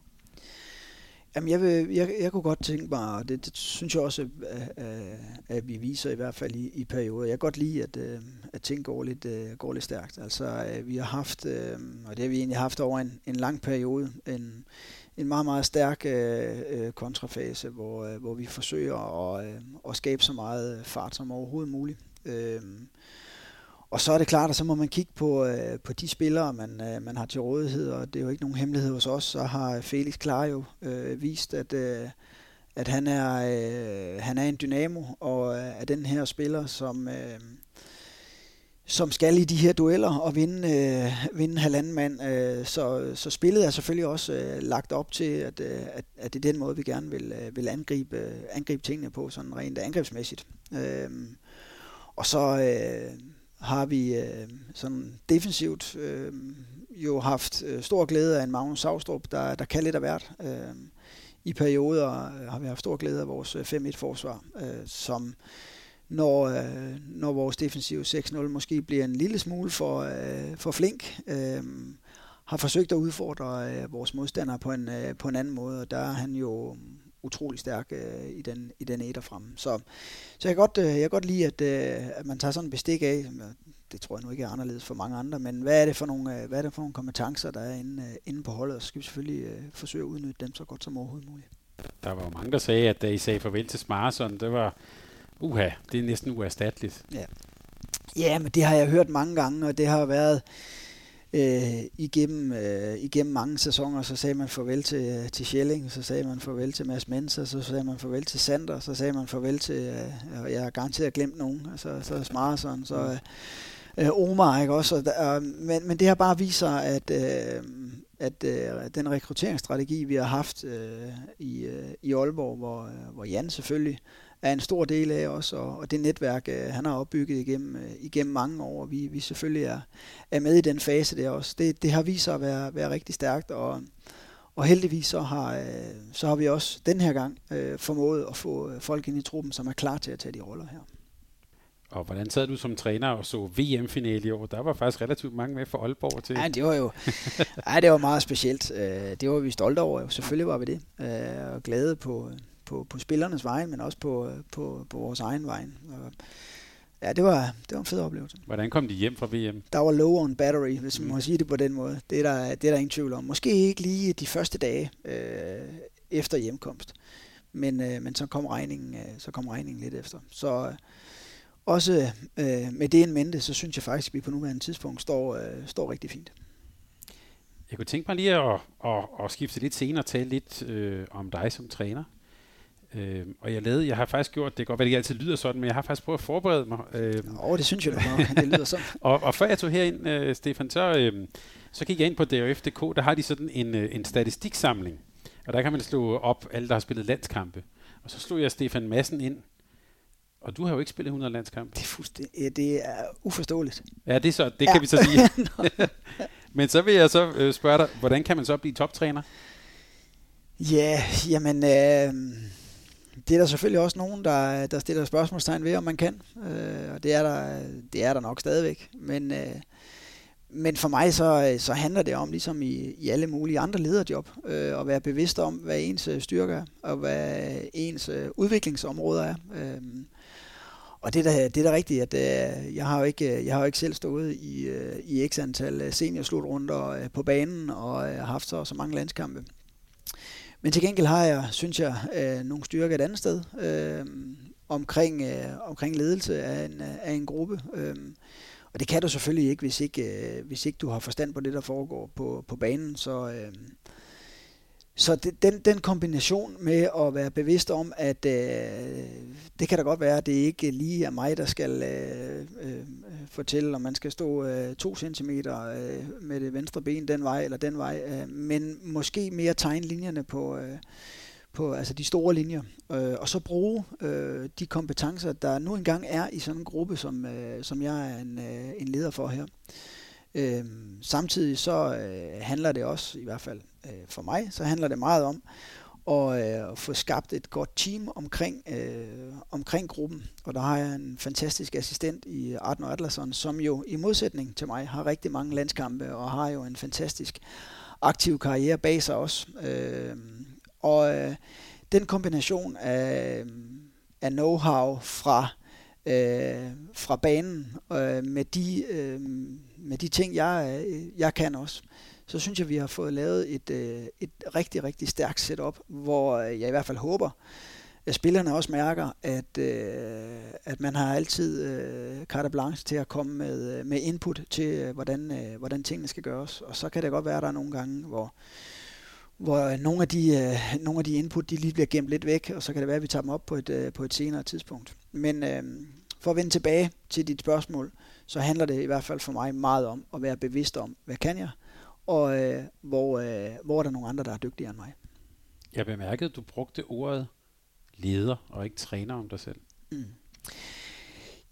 Jamen, jeg, vil, jeg, jeg kunne godt tænke mig, og det, det synes jeg også, at, at vi viser i hvert fald i, i perioder. Jeg kan godt lide, at, øh, at ting går lidt, øh, går lidt stærkt. Altså, øh, vi har haft, og det har vi egentlig haft over en, en lang periode, en, en meget, meget stærk øh, kontrafase, hvor, hvor vi forsøger at, at skabe så meget fart som overhovedet muligt. Øh, og så er det klart, at så må man kigge på, øh, på de spillere, man, øh, man har til rådighed, og det er jo ikke nogen hemmelighed hos os, så har Felix Klar jo øh, vist, at, øh, at han, er, øh, han er en dynamo, og øh, er den her spiller, som, øh, som skal i de her dueller og vinde, øh, vinde halvanden mand. Øh, så, så spillet er selvfølgelig også øh, lagt op til, at, øh, at, at det er den måde, vi gerne vil, øh, vil angribe, øh, angribe tingene på, sådan rent angrebsmæssigt. Øh, og så... Øh, har vi øh, sådan defensivt øh, jo haft øh, stor glæde af en Magnus Savstrup, der, der kan lidt af hvert. Øh, I perioder øh, har vi haft stor glæde af vores øh, 5-1-forsvar, øh, som når, øh, når vores defensiv 6-0 måske bliver en lille smule for, øh, for flink, øh, har forsøgt at udfordre øh, vores modstandere på en, øh, på en anden måde, og der er han jo utrolig stærk øh, i den, i den etter frem. Så, så jeg, kan godt, øh, jeg kan godt lide, at, øh, at man tager sådan en bestik af, det tror jeg nu ikke er anderledes for mange andre, men hvad er det for nogle, øh, hvad er det for nogle kompetencer, der er inde, øh, inde på holdet, og så skal vi selvfølgelig øh, forsøge at udnytte dem så godt som overhovedet muligt. Der var jo mange, der sagde, at da I sagde farvel til Smarson, det var, uha, det er næsten uerstatteligt. Ja. ja, men det har jeg hørt mange gange, og det har været, øh, igennem, øh, igennem mange sæsoner, så sagde man farvel til, til Schelling, så sagde man farvel til Mads Mensa, så sagde man farvel til Sander, så sagde man farvel til, øh, jeg har garanteret glemt nogen, altså, så Smarson, så øh, øh, Omar, ikke også? Og der, men, men det har bare vist sig, at, øh, at øh, den rekrutteringsstrategi, vi har haft øh, i, øh, i Aalborg, hvor, hvor Jan selvfølgelig er en stor del af os, og, og det netværk, øh, han har opbygget igennem, øh, igennem mange år, vi, vi selvfølgelig er, er med i den fase der også. Det, det har vist sig at være, være rigtig stærkt, og, og heldigvis så har, øh, så har vi også den her gang øh, formået at få øh, folk ind i truppen, som er klar til at tage de roller her. Og hvordan sad du som træner og så VM-finale i år? Der var faktisk relativt mange med for Aalborg til. Ja, det var jo ej, det var meget specielt. Det var vi stolte over. Selvfølgelig var vi det. Og glade på, på, på spillernes vej, men også på, på, på vores egen vej. Og, ja, det var, det var en fed oplevelse. Hvordan kom de hjem fra VM? Der var low on battery, hvis man mm. må sige det på den måde. Det er, der, det er der ingen tvivl om. Måske ikke lige de første dage øh, efter hjemkomst, men, øh, men så kom regningen, øh, så kom regningen lidt efter. Så øh, også øh, med det en mente, så synes jeg faktisk, at vi på nuværende tidspunkt står, øh, står rigtig fint. Jeg kunne tænke mig lige at, at, at skifte lidt senere og tale lidt øh, om dig som træner. Øh, og jeg lavede, jeg har faktisk gjort, det kan godt være, det ikke altid lyder sådan, men jeg har faktisk prøvet at forberede mig. Øh, Åh, det synes jeg, du må. det lyder sådan. og, og før jeg tog herind, øh, Stefan, så, øh, så gik jeg ind på DRF.dk, der har de sådan en, øh, en statistiksamling. Og der kan man slå op alle, der har spillet landskampe. Og så slog jeg Stefan Madsen ind, og du har jo ikke spillet 100 landskampe. Det er, fuldstændig, det er uforståeligt. Ja, det, er så, det ja. kan vi så sige. Men så vil jeg så øh, spørge dig, hvordan kan man så blive toptræner? Ja, jamen, øh, det er der selvfølgelig også nogen, der, der stiller spørgsmålstegn ved, om man kan. Øh, og det er, der, det er der nok stadigvæk. Men, øh, men for mig så, så handler det om, ligesom i, i alle mulige andre lederjob, øh, at være bevidst om, hvad ens øh, styrker er, og hvad ens øh, udviklingsområder er. Øh, og det er da, det er da rigtigt, at øh, jeg, har jo ikke, øh, jeg har jo ikke selv stået i, øh, i x antal seniorslutrunder øh, på banen og øh, haft så, så mange landskampe. Men til gengæld har jeg, synes jeg, øh, nogle styrker et andet sted øh, omkring, øh, omkring ledelse af en, øh, af en gruppe. Øh, og det kan du selvfølgelig ikke, hvis ikke, øh, hvis ikke du har forstand på det, der foregår på, på banen. Så, øh, så det, den, den kombination med at være bevidst om, at øh, det kan da godt være, at det ikke lige er mig, der skal øh, øh, fortælle, om man skal stå øh, to centimeter øh, med det venstre ben den vej eller den vej, øh, men måske mere tegne linjerne på, øh, på altså de store linjer, øh, og så bruge øh, de kompetencer, der nu engang er i sådan en gruppe, som, øh, som jeg er en, øh, en leder for her. Øh, Øhm, samtidig så øh, handler det også, i hvert fald øh, for mig, så handler det meget om at øh, få skabt et godt team omkring, øh, omkring gruppen. Og der har jeg en fantastisk assistent i Arno Adlerson, som jo i modsætning til mig har rigtig mange landskampe og har jo en fantastisk aktiv karriere bag sig også. Øh, og øh, den kombination af, øh, af know-how fra øh, fra banen øh, med de øh, med de ting jeg øh, jeg kan også så synes jeg vi har fået lavet et øh, et rigtig rigtig stærkt setup hvor øh, jeg i hvert fald håber at spillerne også mærker at at man har altid carte blanche til at komme med med input til hvordan hvordan tingene skal gøres og så kan det godt være at der er nogle gange hvor hvor nogle af de, øh, nogle af de input, de lige bliver gemt lidt væk, og så kan det være, at vi tager dem op på et, øh, på et senere tidspunkt. Men øh, for at vende tilbage til dit spørgsmål, så handler det i hvert fald for mig meget om at være bevidst om, hvad kan jeg, og øh, hvor, øh, hvor er der nogle andre, der er dygtigere end mig. Jeg bemærkede, at du brugte ordet leder og ikke træner om dig selv. Mm.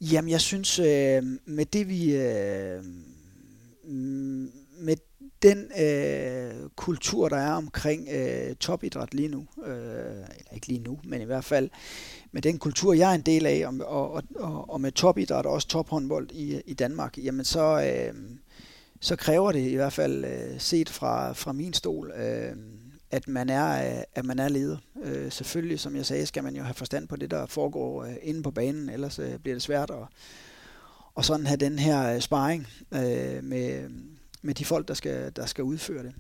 Jamen, jeg synes, øh, med det vi... Øh, med den øh, kultur, der er omkring øh, topidræt lige nu, øh, eller ikke lige nu, men i hvert fald med den kultur, jeg er en del af, og, og, og, og med topidræt og også tophåndbold i, i Danmark, jamen så, øh, så kræver det i hvert fald øh, set fra, fra min stol, øh, at man er, øh, at man er leder. Øh, selvfølgelig, som jeg sagde, skal man jo have forstand på det, der foregår øh, inde på banen, ellers øh, bliver det svært at og sådan have den her øh, sparring øh, med, med de folk, der skal, der skal udføre det.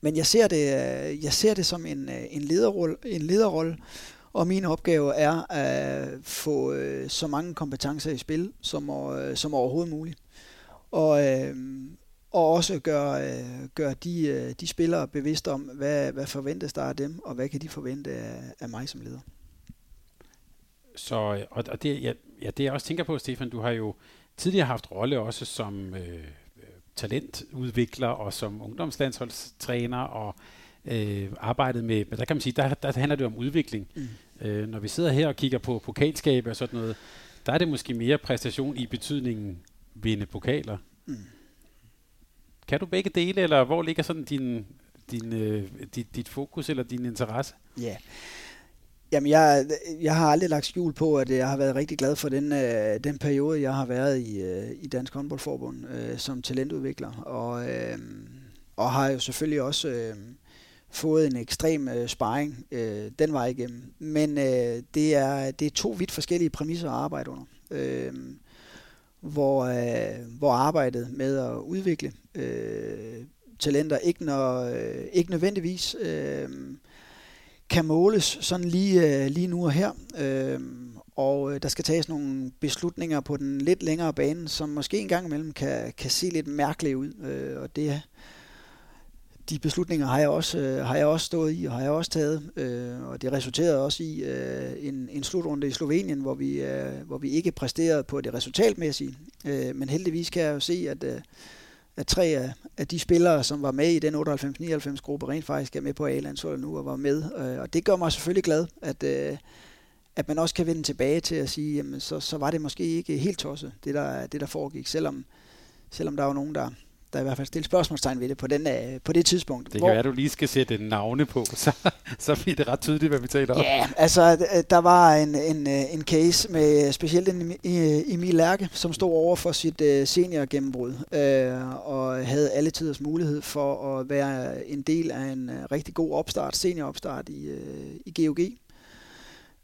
Men jeg ser det, jeg ser det som en, en, lederrolle, en lederrolle, og min opgave er at få øh, så mange kompetencer i spil som, øh, som overhovedet muligt. Og, øh, og også gøre, gøre de, de spillere bevidste om, hvad, hvad forventes der af dem, og hvad kan de forvente af, af mig som leder. Så, og, og det, ja, ja, det jeg også tænker på, Stefan, du har jo tidligere haft rolle også som øh, talentudvikler og som ungdomslandsholdstræner og øh, arbejdet med, men der kan man sige, der, der handler det om udvikling. Mm. Øh, når vi sidder her og kigger på pokalskab og sådan noget, der er det måske mere præstation i betydningen vinde pokaler. Mm. Kan du begge dele, eller hvor ligger sådan din, din, øh, dit, dit fokus eller din interesse? Ja, yeah. Jamen, jeg, jeg har aldrig lagt skjul på, at jeg har været rigtig glad for den, øh, den periode, jeg har været i, øh, i Dansk Håndboldforbund øh, som talentudvikler. Og, øh, og har jo selvfølgelig også øh, fået en ekstrem øh, sparring øh, den vej igennem. Men øh, det, er, det er to vidt forskellige præmisser at arbejde under. øh, hvor, øh, hvor arbejdet med at udvikle øh, talenter ikke, når, øh, ikke nødvendigvis øh, kan måles sådan lige, øh, lige nu og her. Øhm, øh, og der skal tages nogle beslutninger på den lidt længere bane, som måske en gang imellem kan, kan se lidt mærkelige ud. Øh, og det de beslutninger har jeg også øh, har jeg også stået i og har jeg også taget øh, og det resulterede også i øh, en, en slutrunde i Slovenien hvor vi øh, hvor vi ikke præsterede på det resultatmæssige øh, men heldigvis kan jeg jo se at øh, at tre af, af de spillere som var med i den 98-99 gruppe rent faktisk er med på A-landsholdet nu og var med øh, og det gør mig selvfølgelig glad at øh, at man også kan vende tilbage til at sige, jamen, så, så var det måske ikke helt tosset, det der, det der foregik, selvom, selvom der var nogen, der, der i hvert fald stille spørgsmålstegn ved det på, den, uh, på det tidspunkt. Det kan hvor, være, at du lige skal sætte navne på, så, så bliver det ret tydeligt, hvad vi taler om. Ja, altså der var en, en, øh, en case med specielt en Emil Lærke, som stod over for sit uh, senior gennembrud uh, og havde alle tiders mulighed for at være en del af en rigtig god opstart, senioropstart i, uh, i GOG.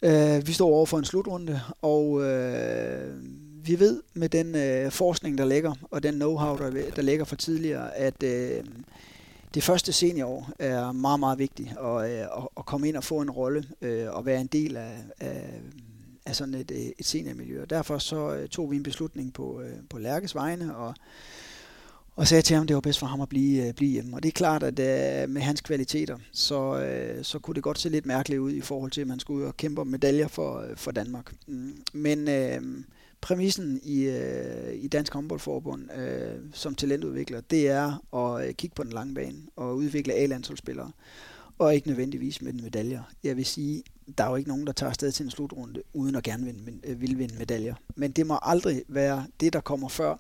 Uh, vi stod over for en slutrunde, og uh, vi ved med den øh, forskning, der ligger, og den know-how, der, der ligger fra tidligere, at øh, det første seniorår er meget, meget vigtigt at, øh, at komme ind og få en rolle øh, og være en del af, af, af sådan et, øh, et seniormiljø. Og derfor så øh, tog vi en beslutning på, øh, på Lærkes vegne, og og sagde til ham, at det var bedst for ham at blive, øh, blive hjemme. Og det er klart, at øh, med hans kvaliteter, så, øh, så kunne det godt se lidt mærkeligt ud i forhold til, at man skulle ud og kæmpe om medaljer for, øh, for Danmark. Mm, men øh, præmissen i, øh, i Dansk Håndboldforbund øh, som talentudvikler, det er at øh, kigge på den lange bane og udvikle A-landsholdsspillere, og ikke nødvendigvis med medaljer. Jeg vil sige, der er jo ikke nogen, der tager afsted til en slutrunde, uden at gerne vinde, øh, vil vinde medaljer. Men det må aldrig være det, der kommer før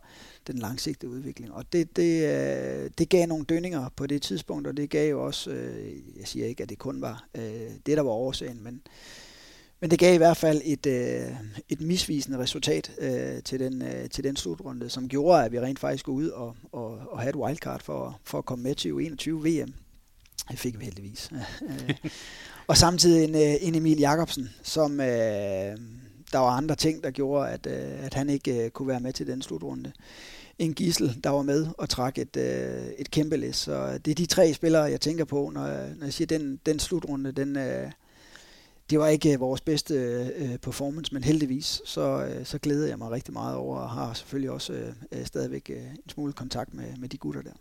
den langsigtede udvikling. Og det, det, øh, det gav nogle dønninger på det tidspunkt, og det gav jo også, øh, jeg siger ikke, at det kun var øh, det, der var årsagen, men men det gav i hvert fald et, øh, et misvisende resultat øh, til, den, øh, til den slutrunde, som gjorde, at vi rent faktisk skulle ud og, og, og have et wildcard for, for at komme med til U21 VM. Det fik vi heldigvis. Øh, og samtidig en, øh, en Emil Jakobsen, som øh, der var andre ting, der gjorde, at, øh, at han ikke øh, kunne være med til den slutrunde. En gissel, der var med og trak et, øh, et kæmpe læs. Så det er de tre spillere, jeg tænker på, når, når jeg siger, den, den slutrunde, den... Øh, det var ikke øh, vores bedste øh, performance, men heldigvis så, øh, så glæder jeg mig rigtig meget over, og har selvfølgelig også øh, stadigvæk øh, en smule kontakt med, med de gutter der.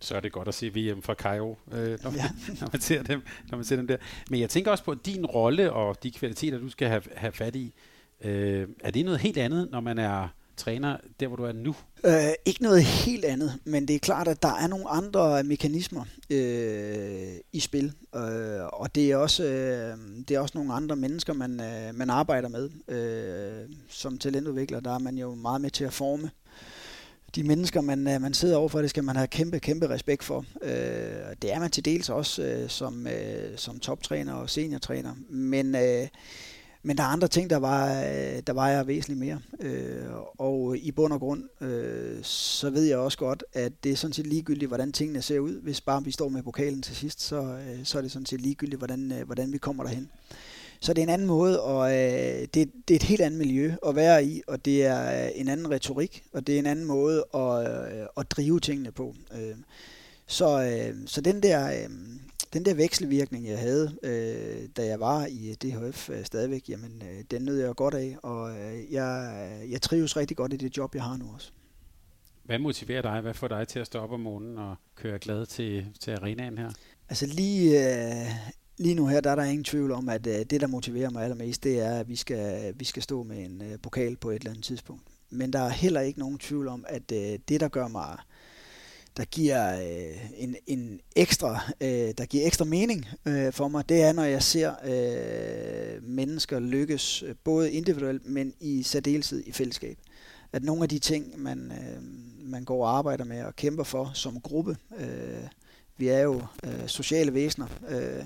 Så er det godt at se VM fra Cairo, øh, når, ja. når, man ser dem, når man ser dem der. Men jeg tænker også på din rolle og de kvaliteter, du skal have, have fat i. Øh, er det noget helt andet, når man er træner der, hvor du er nu? Øh, ikke noget helt andet, men det er klart, at der er nogle andre mekanismer øh, i spil, øh, og det er, også, øh, det er også nogle andre mennesker, man, øh, man arbejder med. Øh, som talentudvikler, der er man jo meget med til at forme de mennesker, man, øh, man sidder overfor, det skal man have kæmpe, kæmpe respekt for. Øh, det er man til dels også øh, som, øh, som toptræner og seniortræner, men øh, men der er andre ting, der var, øh, der var væsentligt mere. Øh, og i bund og grund, øh, så ved jeg også godt, at det er sådan set ligegyldigt, hvordan tingene ser ud. Hvis bare vi står med pokalen til sidst, så, øh, så er det sådan set ligegyldigt, hvordan, øh, hvordan vi kommer derhen. Så det er en anden måde, og øh, det, det er et helt andet miljø at være i, og det er øh, en anden retorik, og det er en anden måde at, øh, at drive tingene på. Øh, så, øh, så den der... Øh, den der vekselvirkning, jeg havde, øh, da jeg var i DHF øh, stadigvæk, jamen, øh, den nød jeg godt af, og øh, jeg, jeg trives rigtig godt i det job, jeg har nu også. Hvad motiverer dig? Hvad får dig til at stå op om morgenen og køre glad til, til arenaen her? Altså lige, øh, lige nu her, der er der ingen tvivl om, at øh, det, der motiverer mig allermest, det er, at vi skal, vi skal stå med en øh, pokal på et eller andet tidspunkt. Men der er heller ikke nogen tvivl om, at øh, det, der gør mig der giver øh, en, en ekstra, øh, der giver ekstra mening øh, for mig, det er, når jeg ser øh, mennesker lykkes, øh, både individuelt, men i særdeleshed i fællesskab. At nogle af de ting, man, øh, man går og arbejder med og kæmper for som gruppe, øh, vi er jo øh, sociale væsener, øh,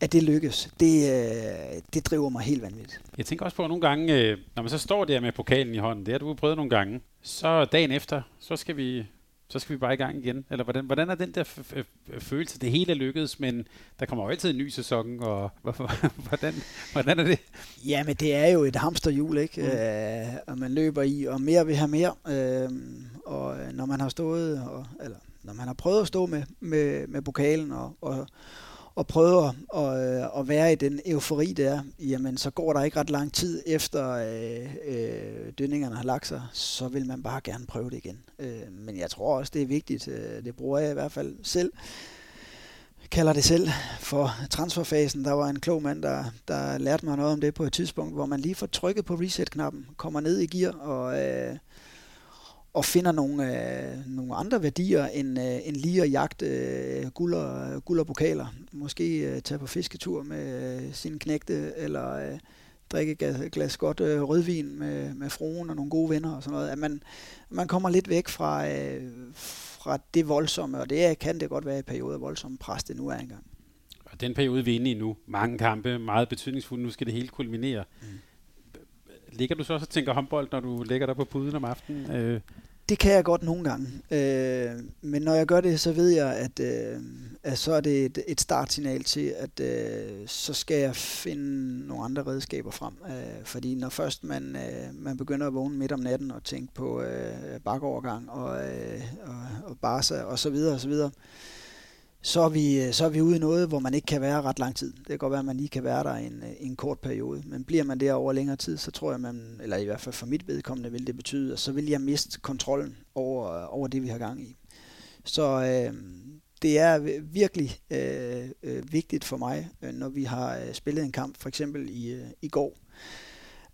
at det lykkes, det, øh, det driver mig helt vanvittigt. Jeg tænker også på at nogle gange, øh, når man så står der med pokalen i hånden, det har du prøvet nogle gange, så dagen efter, så skal vi så skal vi bare i gang igen? Eller hvordan, hvordan er den der følelse, det hele er lykkedes, men der kommer jo altid en ny sæson, og hvordan, hvordan er det? Ja, men det er jo et hamsterhjul, ikke? Mm. Øh, og man løber i, og mere vil have mere. Øh, og når man har stået, og, eller når man har prøvet at stå med, med, med pokalen og, og, og prøver at, at, at være i den eufori der, jamen så går der ikke ret lang tid efter øh, øh, dønningerne har lagt sig, så vil man bare gerne prøve det igen. Øh, men jeg tror også, det er vigtigt, øh, det bruger jeg i hvert fald selv, kalder det selv for transferfasen. Der var en klog mand, der, der lærte mig noget om det på et tidspunkt, hvor man lige får trykket på reset-knappen, kommer ned i gear og... Øh, og finder nogle, øh, nogle andre værdier end, øh, end lige at jagte øh, guld, og, guld og pokaler. Måske øh, tage på fisketur med øh, sine knægte, eller øh, drikke et glas godt øh, rødvin med, med fruen og nogle gode venner og sådan noget. At man, man kommer lidt væk fra, øh, fra det voldsomme, og det kan det godt være i perioder voldsomme pres, det nu er engang. Og den periode, vi er inde i nu, mange kampe, meget betydningsfulde, nu skal det hele kulminere. Mm. Ligger du så også og tænker håndbold, når du ligger der på puden om aftenen? Øh? Det kan jeg godt nogle gange. Øh, men når jeg gør det, så ved jeg, at, øh, at så er det et, et startsignal til, at øh, så skal jeg finde nogle andre redskaber frem. Øh, fordi når først man, øh, man begynder at vågne midt om natten og tænke på øh, bakovergang og, øh, og, og barser og så videre og så videre, så er, vi, øh, så er vi ude i noget, hvor man ikke kan være ret lang tid. Det kan godt være, at man lige kan være der en, øh, en kort periode, men bliver man der over længere tid, så tror jeg, man, eller i hvert fald for mit vedkommende vil det betyde, at så vil jeg miste kontrollen over, øh, over det, vi har gang i. Så øh, det er virkelig øh, øh, vigtigt for mig, når vi har spillet en kamp, for eksempel i, øh, i går,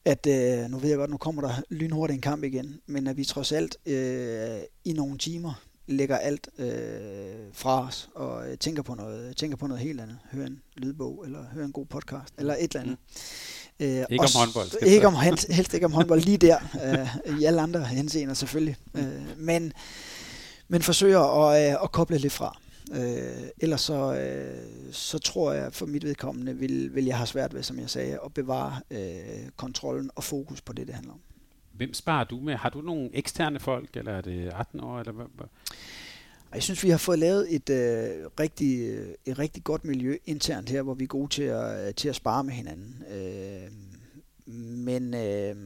at øh, nu ved jeg godt, nu kommer der lynhurtigt en kamp igen, men at vi trods alt øh, i nogle timer lægger alt øh, fra os og øh, tænker på noget tænker på noget helt andet. Hør en lydbog eller hør en god podcast eller et eller andet. Mm. Øh, ikke om håndbold. Ikke om, helst, helst ikke om håndbold lige der. Øh, I alle andre henseender selvfølgelig. Øh, men, men forsøger at, øh, at koble lidt fra. Øh, ellers så, øh, så tror jeg for mit vedkommende vil, vil jeg have svært ved, som jeg sagde, at bevare øh, kontrollen og fokus på det, det handler om. Hvem sparer du med? Har du nogle eksterne folk, eller er det 18 år? Eller hvad? Jeg synes, vi har fået lavet et, øh, rigtig, øh, et rigtig godt miljø internt her, hvor vi er gode til at, øh, til at spare med hinanden. Øh, men øh,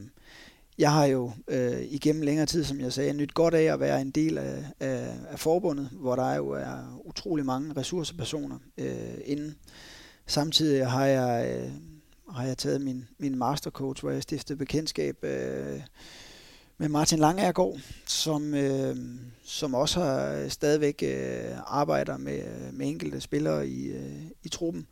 jeg har jo øh, igennem længere tid, som jeg sagde, nyt godt af at være en del af, af, af forbundet, hvor der jo er utrolig mange ressourcepersoner øh, inden. Samtidig har jeg... Øh, har jeg taget min, min mastercoach, hvor jeg stiftede bekendtskab øh, med Martin Langergaard, som, øh, som også har øh, stadigvæk øh, arbejder med, øh, med enkelte spillere i, øh, i truppen,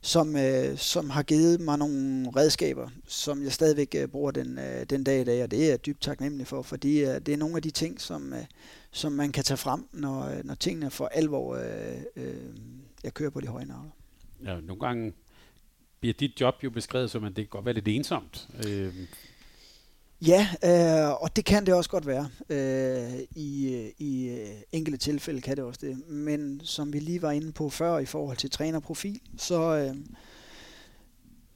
som, øh, som har givet mig nogle redskaber, som jeg stadigvæk øh, bruger den, øh, den dag i dag, og det er jeg dybt taknemmelig for, fordi øh, det er nogle af de ting, som, øh, som man kan tage frem, når, øh, når tingene for alvor øh, øh, jeg kører på de høje navler. Ja, nogle gange bliver dit job jo beskrevet som, at det kan godt være lidt ensomt. Øh. Ja, øh, og det kan det også godt være. Øh, I øh, i øh, enkelte tilfælde kan det også det. Men som vi lige var inde på før i forhold til trænerprofil, så, øh,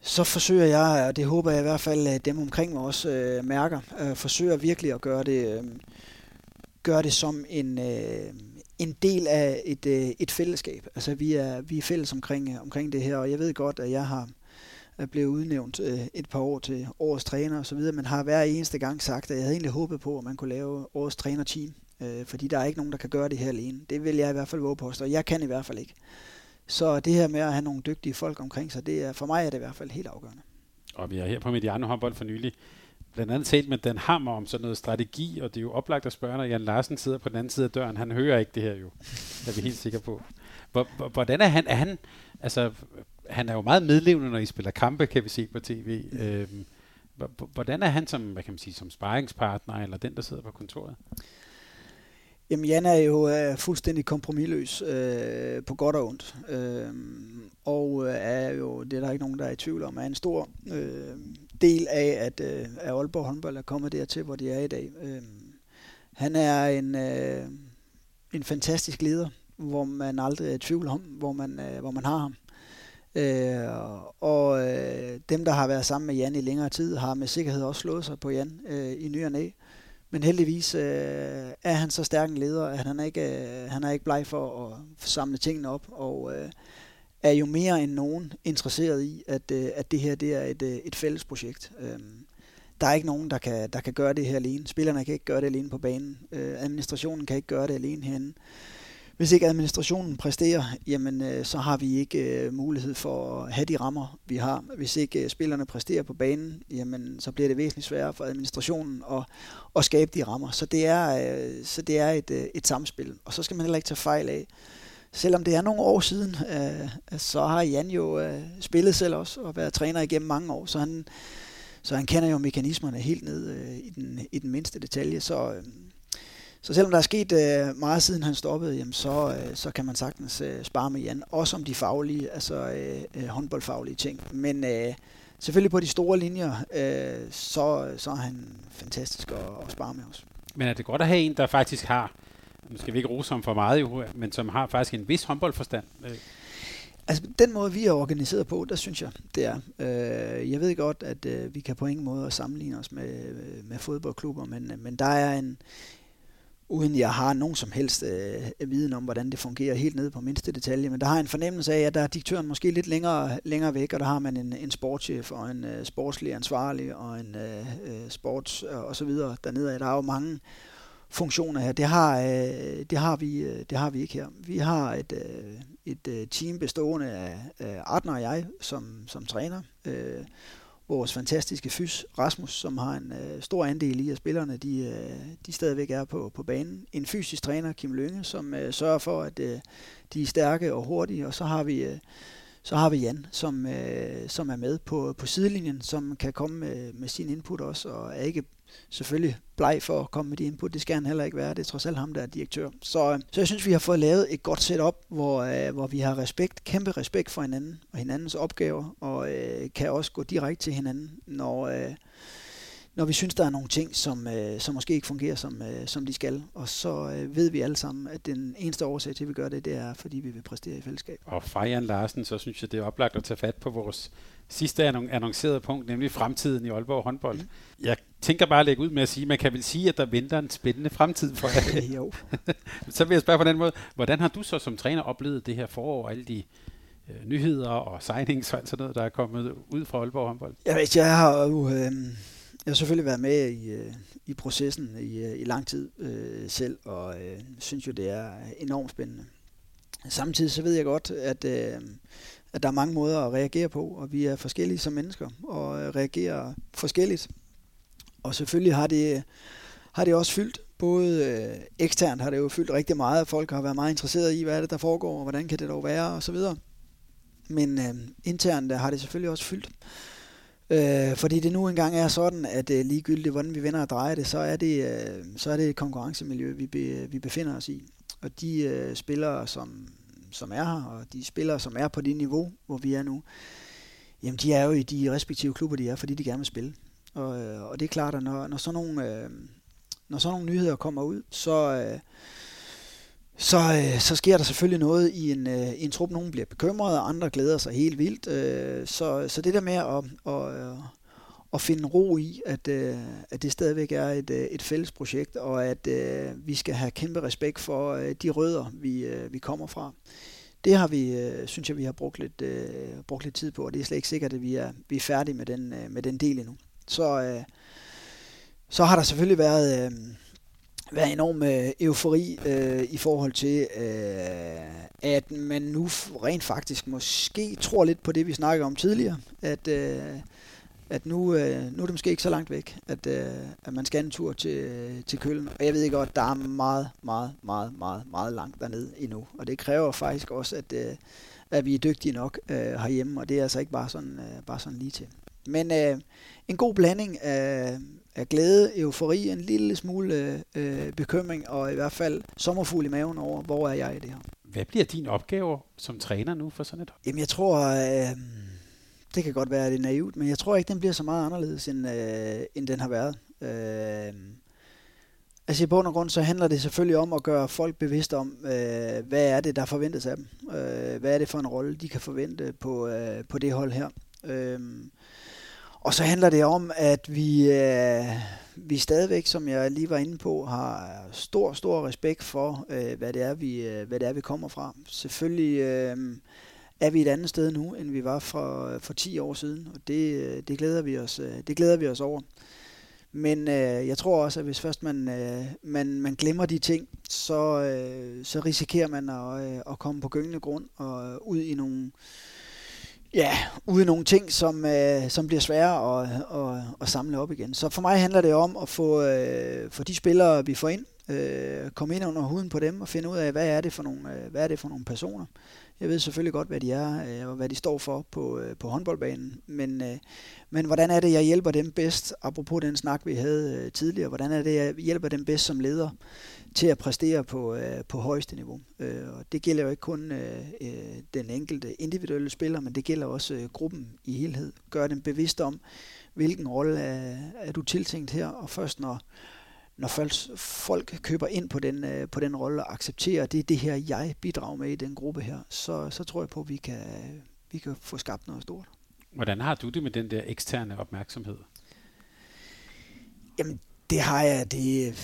så forsøger jeg, og det håber jeg i hvert fald, at dem omkring mig også øh, mærker, øh, forsøger virkelig at gøre det, øh, gøre det som en, øh, en del af et, øh, et fællesskab. Altså vi er, vi er fælles omkring, omkring det her, og jeg ved godt, at jeg har er udnævnt øh, et par år til årets træner osv., men har hver eneste gang sagt, at jeg havde egentlig håbet på, at man kunne lave årets trænerteam, øh, fordi der er ikke nogen, der kan gøre det her alene. Det vil jeg i hvert fald våge på, og jeg kan i hvert fald ikke. Så det her med at have nogle dygtige folk omkring sig, det er, for mig er det i hvert fald helt afgørende. Og vi er her på Mediano håndbold for nylig blandt andet talt med Dan Hammer om sådan noget strategi, og det er jo oplagt at spørge, når Jan Larsen sidder på den anden side af døren. Han hører ikke det her jo, er vi helt sikre på. Hvordan er han? Er han altså, han er jo meget medlevende, når I spiller kampe, kan vi se på tv. Øhm, hvordan er han som, hvad kan man sige, som sparringspartner, eller den, der sidder på kontoret? Jamen, Jan er jo øh, fuldstændig kompromilløs øh, på godt og ondt. Øh, og øh, er jo, det er der ikke nogen, der er i tvivl om, er en stor øh, del af, at, øh, at Aalborg håndbold er kommet dertil, hvor de er i dag. Øh, han er en, øh, en fantastisk leder, hvor man aldrig er i tvivl om, hvor man, øh, hvor man har ham. Øh, og øh, dem, der har været sammen med Jan i længere tid, har med sikkerhed også slået sig på Jan øh, i ny og næ. men heldigvis øh, er han så stærk en leder, at han er ikke, øh, han er ikke bleg for at samle tingene op, og øh, er jo mere end nogen interesseret i, at, øh, at det her det er et, øh, et fælles projekt. Øh, der er ikke nogen, der kan, der kan gøre det her alene. Spillerne kan ikke gøre det alene på banen. Øh, administrationen kan ikke gøre det alene herinde. Hvis ikke administrationen præsterer, jamen øh, så har vi ikke øh, mulighed for at have de rammer, vi har. Hvis ikke øh, spillerne præsterer på banen, jamen så bliver det væsentligt sværere for administrationen at, at skabe de rammer. Så det er, øh, så det er et, øh, et samspil. Og så skal man heller ikke tage fejl af, selvom det er nogle år siden, øh, så har Jan jo øh, spillet selv også og været træner igennem mange år, så han, så han kender jo mekanismerne helt ned øh, i, den, i den mindste detalje. Så, øh, så selvom der er sket øh, meget siden han stoppede, jamen så, øh, så kan man sagtens øh, spare med Jan, også om de faglige, altså øh, øh, håndboldfaglige ting. Men øh, selvfølgelig på de store linjer, øh, så, så er han fantastisk at, at spare med os. Men er det godt at have en, der faktisk har nu skal vi ikke rose ham for meget, jo, men som har faktisk en vis håndboldforstand. Øh. Altså, den måde, vi er organiseret på, der synes jeg, det er. Øh, jeg ved godt, at øh, vi kan på ingen måde sammenligne os med, med fodboldklubber, men, men der er en, uden jeg har nogen som helst øh, viden om, hvordan det fungerer helt nede på mindste detalje, men der har en fornemmelse af, at der er diktøren måske lidt længere, længere væk, og der har man en, en sportschef og en øh, sportslig ansvarlig og en øh, øh sports og, og så videre dernede. Der er jo mange funktioner her. Det har, øh, det har, vi, øh, det har vi ikke her. Vi har et, øh, et øh, team bestående af, af Artner og jeg som, som træner. Øh, vores fantastiske fys, Rasmus, som har en øh, stor andel i, at spillerne de, øh, de stadigvæk er på, på banen. En fysisk træner, Kim Lønge, som øh, sørger for, at øh, de er stærke og hurtige. Og så har vi... Øh, så har vi Jan, som, øh, som er med på, på sidelinjen, som kan komme med, med sin input også, og er ikke selvfølgelig bleg for at komme med de input. Det skal han heller ikke være. Det er trods alt ham, der er direktør. Så, øh, så jeg synes, vi har fået lavet et godt setup, hvor, øh, hvor vi har respekt, kæmpe respekt for hinanden og hinandens opgaver, og øh, kan også gå direkte til hinanden, når, øh, når vi synes, der er nogle ting, som, øh, som måske ikke fungerer, som, øh, som de skal. Og så øh, ved vi alle sammen, at den eneste årsag til, at vi gør det, det er, fordi vi vil præstere i fællesskab. Og Fajan Larsen, så synes jeg, det er oplagt at tage fat på vores sidste annoncerede punkt, nemlig fremtiden i Aalborg håndbold. Mm. Jeg tænker bare at lægge ud med at sige, man kan vel sige, at der venter en spændende fremtid for jer. jo. så vil jeg spørge på den måde, hvordan har du så som træner oplevet det her forår, og alle de øh, nyheder og signings og alt sådan noget, der er kommet ud fra Aalborg håndbold? Jeg ved, jeg har jo... Øh, jeg har selvfølgelig været med i, øh, i processen i, øh, i lang tid øh, selv, og øh, synes jo, det er enormt spændende. Samtidig så ved jeg godt, at, øh, at der er mange måder at reagere på, og vi er forskellige som mennesker, og øh, reagerer forskelligt. Og selvfølgelig har det, har det også fyldt, både øh, eksternt har det jo fyldt rigtig meget, folk har været meget interesseret i, hvad er det, der foregår, og hvordan kan det dog være, og så videre. Men øh, internt øh, har det selvfølgelig også fyldt. Øh, fordi det nu engang er sådan, at øh, ligegyldigt hvordan vi vender og drejer det, så er det, øh, så er det et konkurrencemiljø, vi, be, vi befinder os i. Og de øh, spillere, som, som er her, og de spillere, som er på det niveau, hvor vi er nu, jamen de er jo i de respektive klubber, de er, fordi de gerne vil spille. Og, øh, og det er klart, at når, når, sådan nogle, øh, når sådan nogle nyheder kommer ud, så, øh, så, øh, så sker der selvfølgelig noget i en, øh, i en trup. Nogen bliver bekymrede, og andre glæder sig helt vildt. Øh, så, så det der med at, at, øh, at finde ro i, at, øh, at det stadigvæk er et, øh, et fælles projekt, og at øh, vi skal have kæmpe respekt for øh, de rødder, vi, øh, vi kommer fra. Det har vi, øh, synes jeg, vi har brugt lidt, øh, brugt lidt tid på, og det er slet ikke sikkert, at vi er, vi er færdige med den, øh, med den del endnu. Så, øh, så har der selvfølgelig været... Øh, været enorm øh, eufori øh, i forhold til, øh, at man nu rent faktisk måske tror lidt på det, vi snakkede om tidligere, at, øh, at nu, øh, nu er det måske ikke så langt væk, at, øh, at man skal en tur til, til Køln. Og jeg ved godt, der er meget, meget, meget, meget, meget langt dernede endnu. Og det kræver faktisk også, at, øh, at vi er dygtige nok øh, herhjemme, og det er altså ikke bare sådan, øh, bare sådan lige til. Men øh, en god blanding af, af glæde, eufori, en lille smule øh, bekymring, og i hvert fald sommerfugl i maven over, hvor er jeg i det her. Hvad bliver din opgave som træner nu for sådan et Jamen jeg tror, øh, det kan godt være, at det er naivt, men jeg tror ikke, den bliver så meget anderledes, end, øh, end den har været. Øh, altså i bund og grund, så handler det selvfølgelig om at gøre folk bevidste om, øh, hvad er det, der forventes af dem. Øh, hvad er det for en rolle, de kan forvente på, øh, på det hold her. Øh, og så handler det om, at vi, øh, vi stadigvæk, som jeg lige var inde på, har stor, stor respekt for, øh, hvad, det er, vi, øh, hvad det er, vi kommer fra. Selvfølgelig øh, er vi et andet sted nu, end vi var for, for 10 år siden, og det, øh, det, glæder, vi os, øh, det glæder vi os over. Men øh, jeg tror også, at hvis først man, øh, man, man glemmer de ting, så, øh, så risikerer man at, øh, at komme på gyngende grund og ud i nogle, ja, ude nogle ting, som, øh, som bliver svære at, at, at samle op igen. Så for mig handler det om at få, øh, få de spillere, vi får ind, øh, komme ind under huden på dem og finde ud af, hvad er det for nogle, øh, hvad er det for nogle personer. Jeg ved selvfølgelig godt, hvad de er øh, og hvad de står for på, øh, på håndboldbanen, men, øh, men hvordan er det, jeg hjælper dem bedst, apropos den snak, vi havde øh, tidligere, hvordan er det, jeg hjælper dem bedst som leder til at præstere på, øh, på højeste niveau. Øh, og det gælder jo ikke kun øh, øh den enkelte individuelle spiller, men det gælder også øh, gruppen i helhed. Gør dem bevidst om, hvilken rolle er, er du tiltænkt her, og først når, når folk, folk køber ind på den, øh, på den rolle og accepterer, at det er det her, jeg bidrager med i den gruppe her, så, så tror jeg på, at vi kan, vi kan få skabt noget stort. Hvordan har du det med den der eksterne opmærksomhed? Jamen, det har jeg det,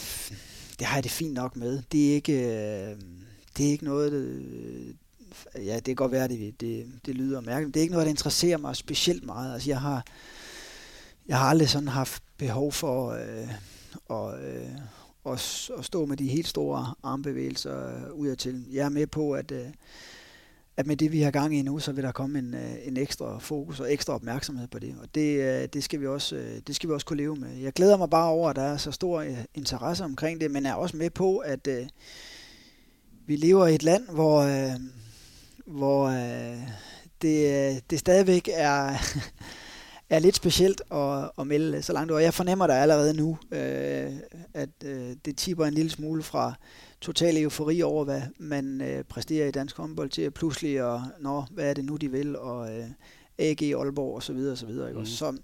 det har jeg det fint nok med. Det er ikke, øh, det er ikke noget, det, ja, det kan godt være, det, det, det lyder mærkeligt, det er ikke noget, der interesserer mig specielt meget. Altså, jeg har, jeg har aldrig sådan haft behov for øh, og, øh, og, og stå med de helt store armbevægelser øh, ud til. Jeg er med på, at øh, at med det, vi har gang i nu, så vil der komme en, øh, en ekstra fokus og ekstra opmærksomhed på det. Og det, øh, det, skal vi også, øh, det skal vi også kunne leve med. Jeg glæder mig bare over, at der er så stor øh, interesse omkring det, men er også med på, at øh, vi lever i et land, hvor, øh, hvor øh, det, øh, det stadigvæk er, er lidt specielt at, at melde så langt ud. Og jeg fornemmer der allerede nu, uh, at uh, det tipper en lille smule fra total eufori over, hvad man øh, præsterer i dansk håndbold til at pludselig, og nå, hvad er det nu, de vil, og øh, AG Aalborg og så videre, og så videre. Ikke? Mm. Så,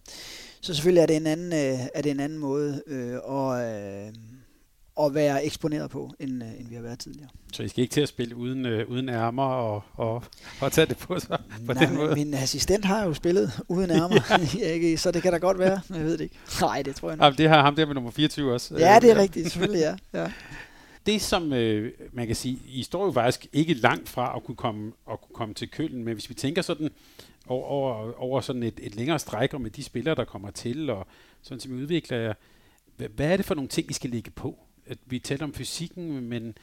så selvfølgelig er det en anden, øh, er det en anden måde øh, at, øh, at være eksponeret på, end, øh, end vi har været tidligere. Så I skal ikke til at spille uden, øh, uden ærmer og, og, og tage det på sig på Nej, den måde? min assistent har jo spillet uden ærmer, ja. så det kan da godt være, men jeg ved det ikke. Nej, det tror jeg ikke. det har ham der med nummer 24 også. Ja, det er rigtigt, selvfølgelig, ja. ja det som øh, man kan sige, I står jo faktisk ikke langt fra at kunne komme, at kunne komme til Køln, men hvis vi tænker sådan over, over, over sådan et, et længere stræk og med de spillere, der kommer til, og sådan som vi udvikler jer, hvad, hvad er det for nogle ting, I skal lægge på? At vi taler om fysikken, men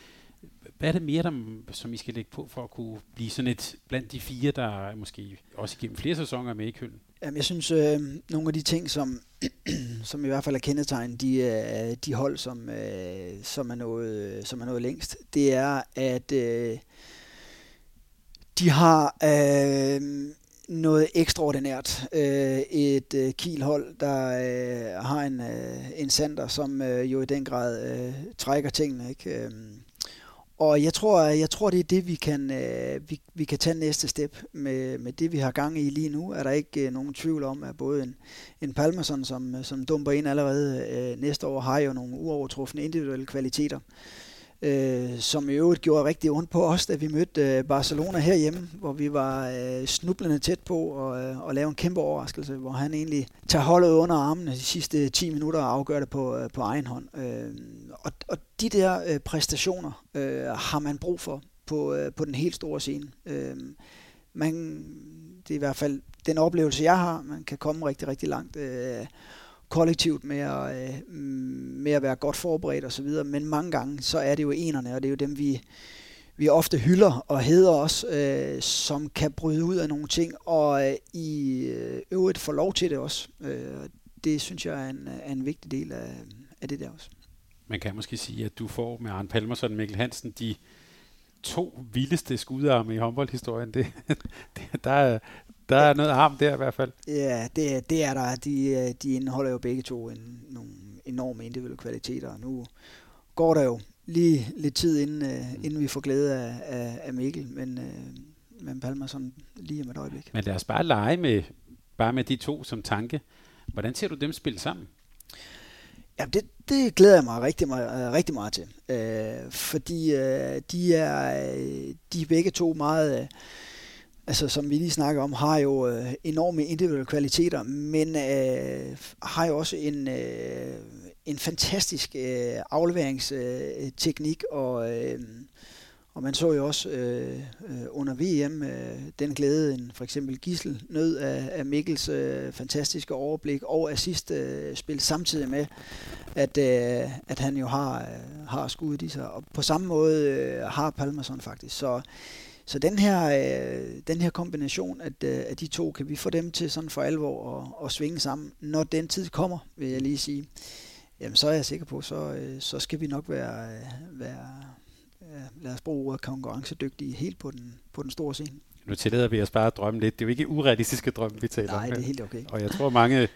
hvad er det mere, der, som I skal lægge på for at kunne blive sådan et blandt de fire, der måske også igennem flere sæsoner er med i Køln? Jamen, jeg synes, øh, nogle af de ting, som, som i hvert fald er kendetegn, de, øh, de hold, som, øh, som, er nået, som er nået længst, det er, at øh, de har øh, noget ekstraordinært. Øh, et øh, Kiel-hold, der øh, har en, øh, en center, som øh, jo i den grad øh, trækker tingene. Ikke? Øh, og jeg tror, jeg tror, det er det, vi kan, øh, vi, vi kan tage næste step med, med det, vi har gang i lige nu. Er der ikke øh, nogen tvivl om, at både en, en Palmerson, som, som dumper ind allerede øh, næste år, har jo nogle uovertrufne individuelle kvaliteter øh, som i øvrigt gjorde rigtig ondt på os, da vi mødte øh, Barcelona herhjemme, hvor vi var øh, snublende tæt på at, øh, at lave en kæmpe overraskelse, hvor han egentlig tager holdet under armene de sidste 10 minutter og afgør det på, øh, på egen hånd. Øh, og, og de der øh, præstationer øh, har man brug for på, øh, på den helt store scene. Øh, man, det er i hvert fald den oplevelse, jeg har. Man kan komme rigtig, rigtig langt. Øh, kollektivt med at, øh, med at være godt forberedt og så videre, men mange gange så er det jo enerne, og det er jo dem, vi, vi ofte hylder og hedder os, øh, som kan bryde ud af nogle ting, og øh, i øh, øvrigt få lov til det også. Øh, det synes jeg er en, er en vigtig del af, af det der også. Man kan måske sige, at du får med Arne Palmerson og Mikkel Hansen de to vildeste skudarme i håndboldhistorien. Det, det, der, der er noget arm der i hvert fald. Ja, det, det er der. De, de indeholder jo begge to en, nogle enorme individuelle kvaliteter. Nu går der jo lige lidt tid, inden, uh, inden vi får glæde af, af, af Mikkel, men, uh, men Palmer sådan lige om et øjeblik. Men lad os bare lege med, bare med de to som tanke. Hvordan ser du dem spille sammen? Ja, det, det glæder jeg mig rigtig meget, rigtig meget til. Uh, fordi uh, de, er, de er begge to meget... Uh, altså som vi lige snakker om, har jo øh, enorme individuelle kvaliteter, men øh, har jo også en, øh, en fantastisk øh, afleveringsteknik, øh, og, øh, og man så jo også øh, øh under VM øh, den glæde, en for eksempel Gissel nød af, af Mikkels øh, fantastiske overblik og assist øh, spil samtidig med, at, øh, at han jo har, øh, har skuddet i sig. Og på samme måde øh, har Palmerson faktisk. Så så den her, øh, den her kombination af, øh, af de to, kan vi få dem til sådan for alvor at, at svinge sammen, når den tid kommer, vil jeg lige sige. Jamen, så er jeg sikker på, så, øh, så skal vi nok være, øh, være øh, lad os bruge ordet konkurrencedygtige helt på den, på den store scene. Nu tillader vi os bare at drømme lidt. Det er jo ikke urealistiske drømme, vi taler om Nej, det er helt okay. Og jeg tror, mange,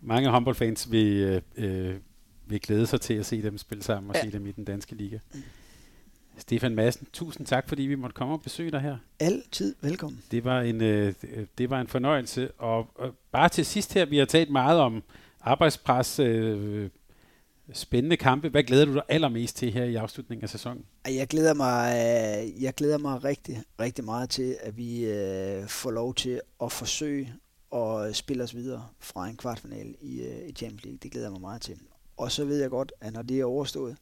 mange håndboldfans vil, øh, øh, vil glæde sig til at se dem spille sammen og ja. se dem i den danske liga. Mm. Stefan Madsen, tusind tak, fordi vi måtte komme og besøge dig her. Altid velkommen. Det var en, øh, det var en fornøjelse. Og, og bare til sidst her, vi har talt meget om arbejdspres, øh, spændende kampe. Hvad glæder du dig allermest til her i afslutningen af sæsonen? Jeg glæder mig, øh, jeg glæder mig rigtig, rigtig meget til, at vi øh, får lov til at forsøge at spille os videre fra en kvartfinale i, øh, i Champions League. Det glæder jeg mig meget til. Og så ved jeg godt, at når det er overstået,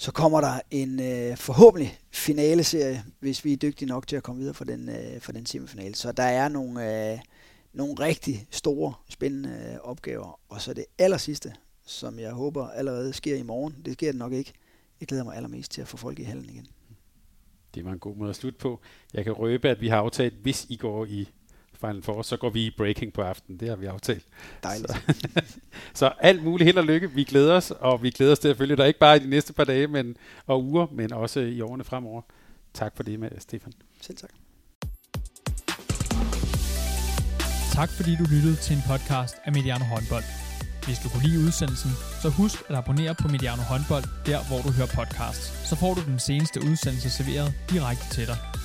så kommer der en øh, forhåbentlig finaleserie, hvis vi er dygtige nok til at komme videre fra den, øh, fra den semifinale. Så der er nogle, øh, nogle rigtig store, spændende øh, opgaver. Og så det aller sidste, som jeg håber allerede sker i morgen. Det sker det nok ikke. Jeg glæder mig allermest til at få folk i hallen igen. Det var en god måde at slutte på. Jeg kan røbe, at vi har aftalt, hvis I går i Final Four, så går vi i breaking på aftenen. Det har vi aftalt. Dejligt. Så, så alt muligt held og lykke. Vi glæder os, og vi glæder os til at følge dig ikke bare i de næste par dage men, og uger, men også i årene fremover. Tak for det med, Stefan. Selv tak. Tak fordi du lyttede til en podcast af Mediano Håndbold. Hvis du kunne lide udsendelsen, så husk at abonnere på Mediano Håndbold, der hvor du hører podcasts. Så får du den seneste udsendelse serveret direkte til dig.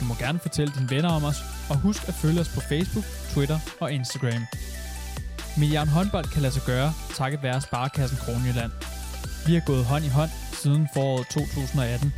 Du må gerne fortælle dine venner om os, og husk at følge os på Facebook, Twitter og Instagram. Milliarden Håndbold kan lade sig gøre, takket være Sparkassen Kronjylland. Vi har gået hånd i hånd siden foråret 2018.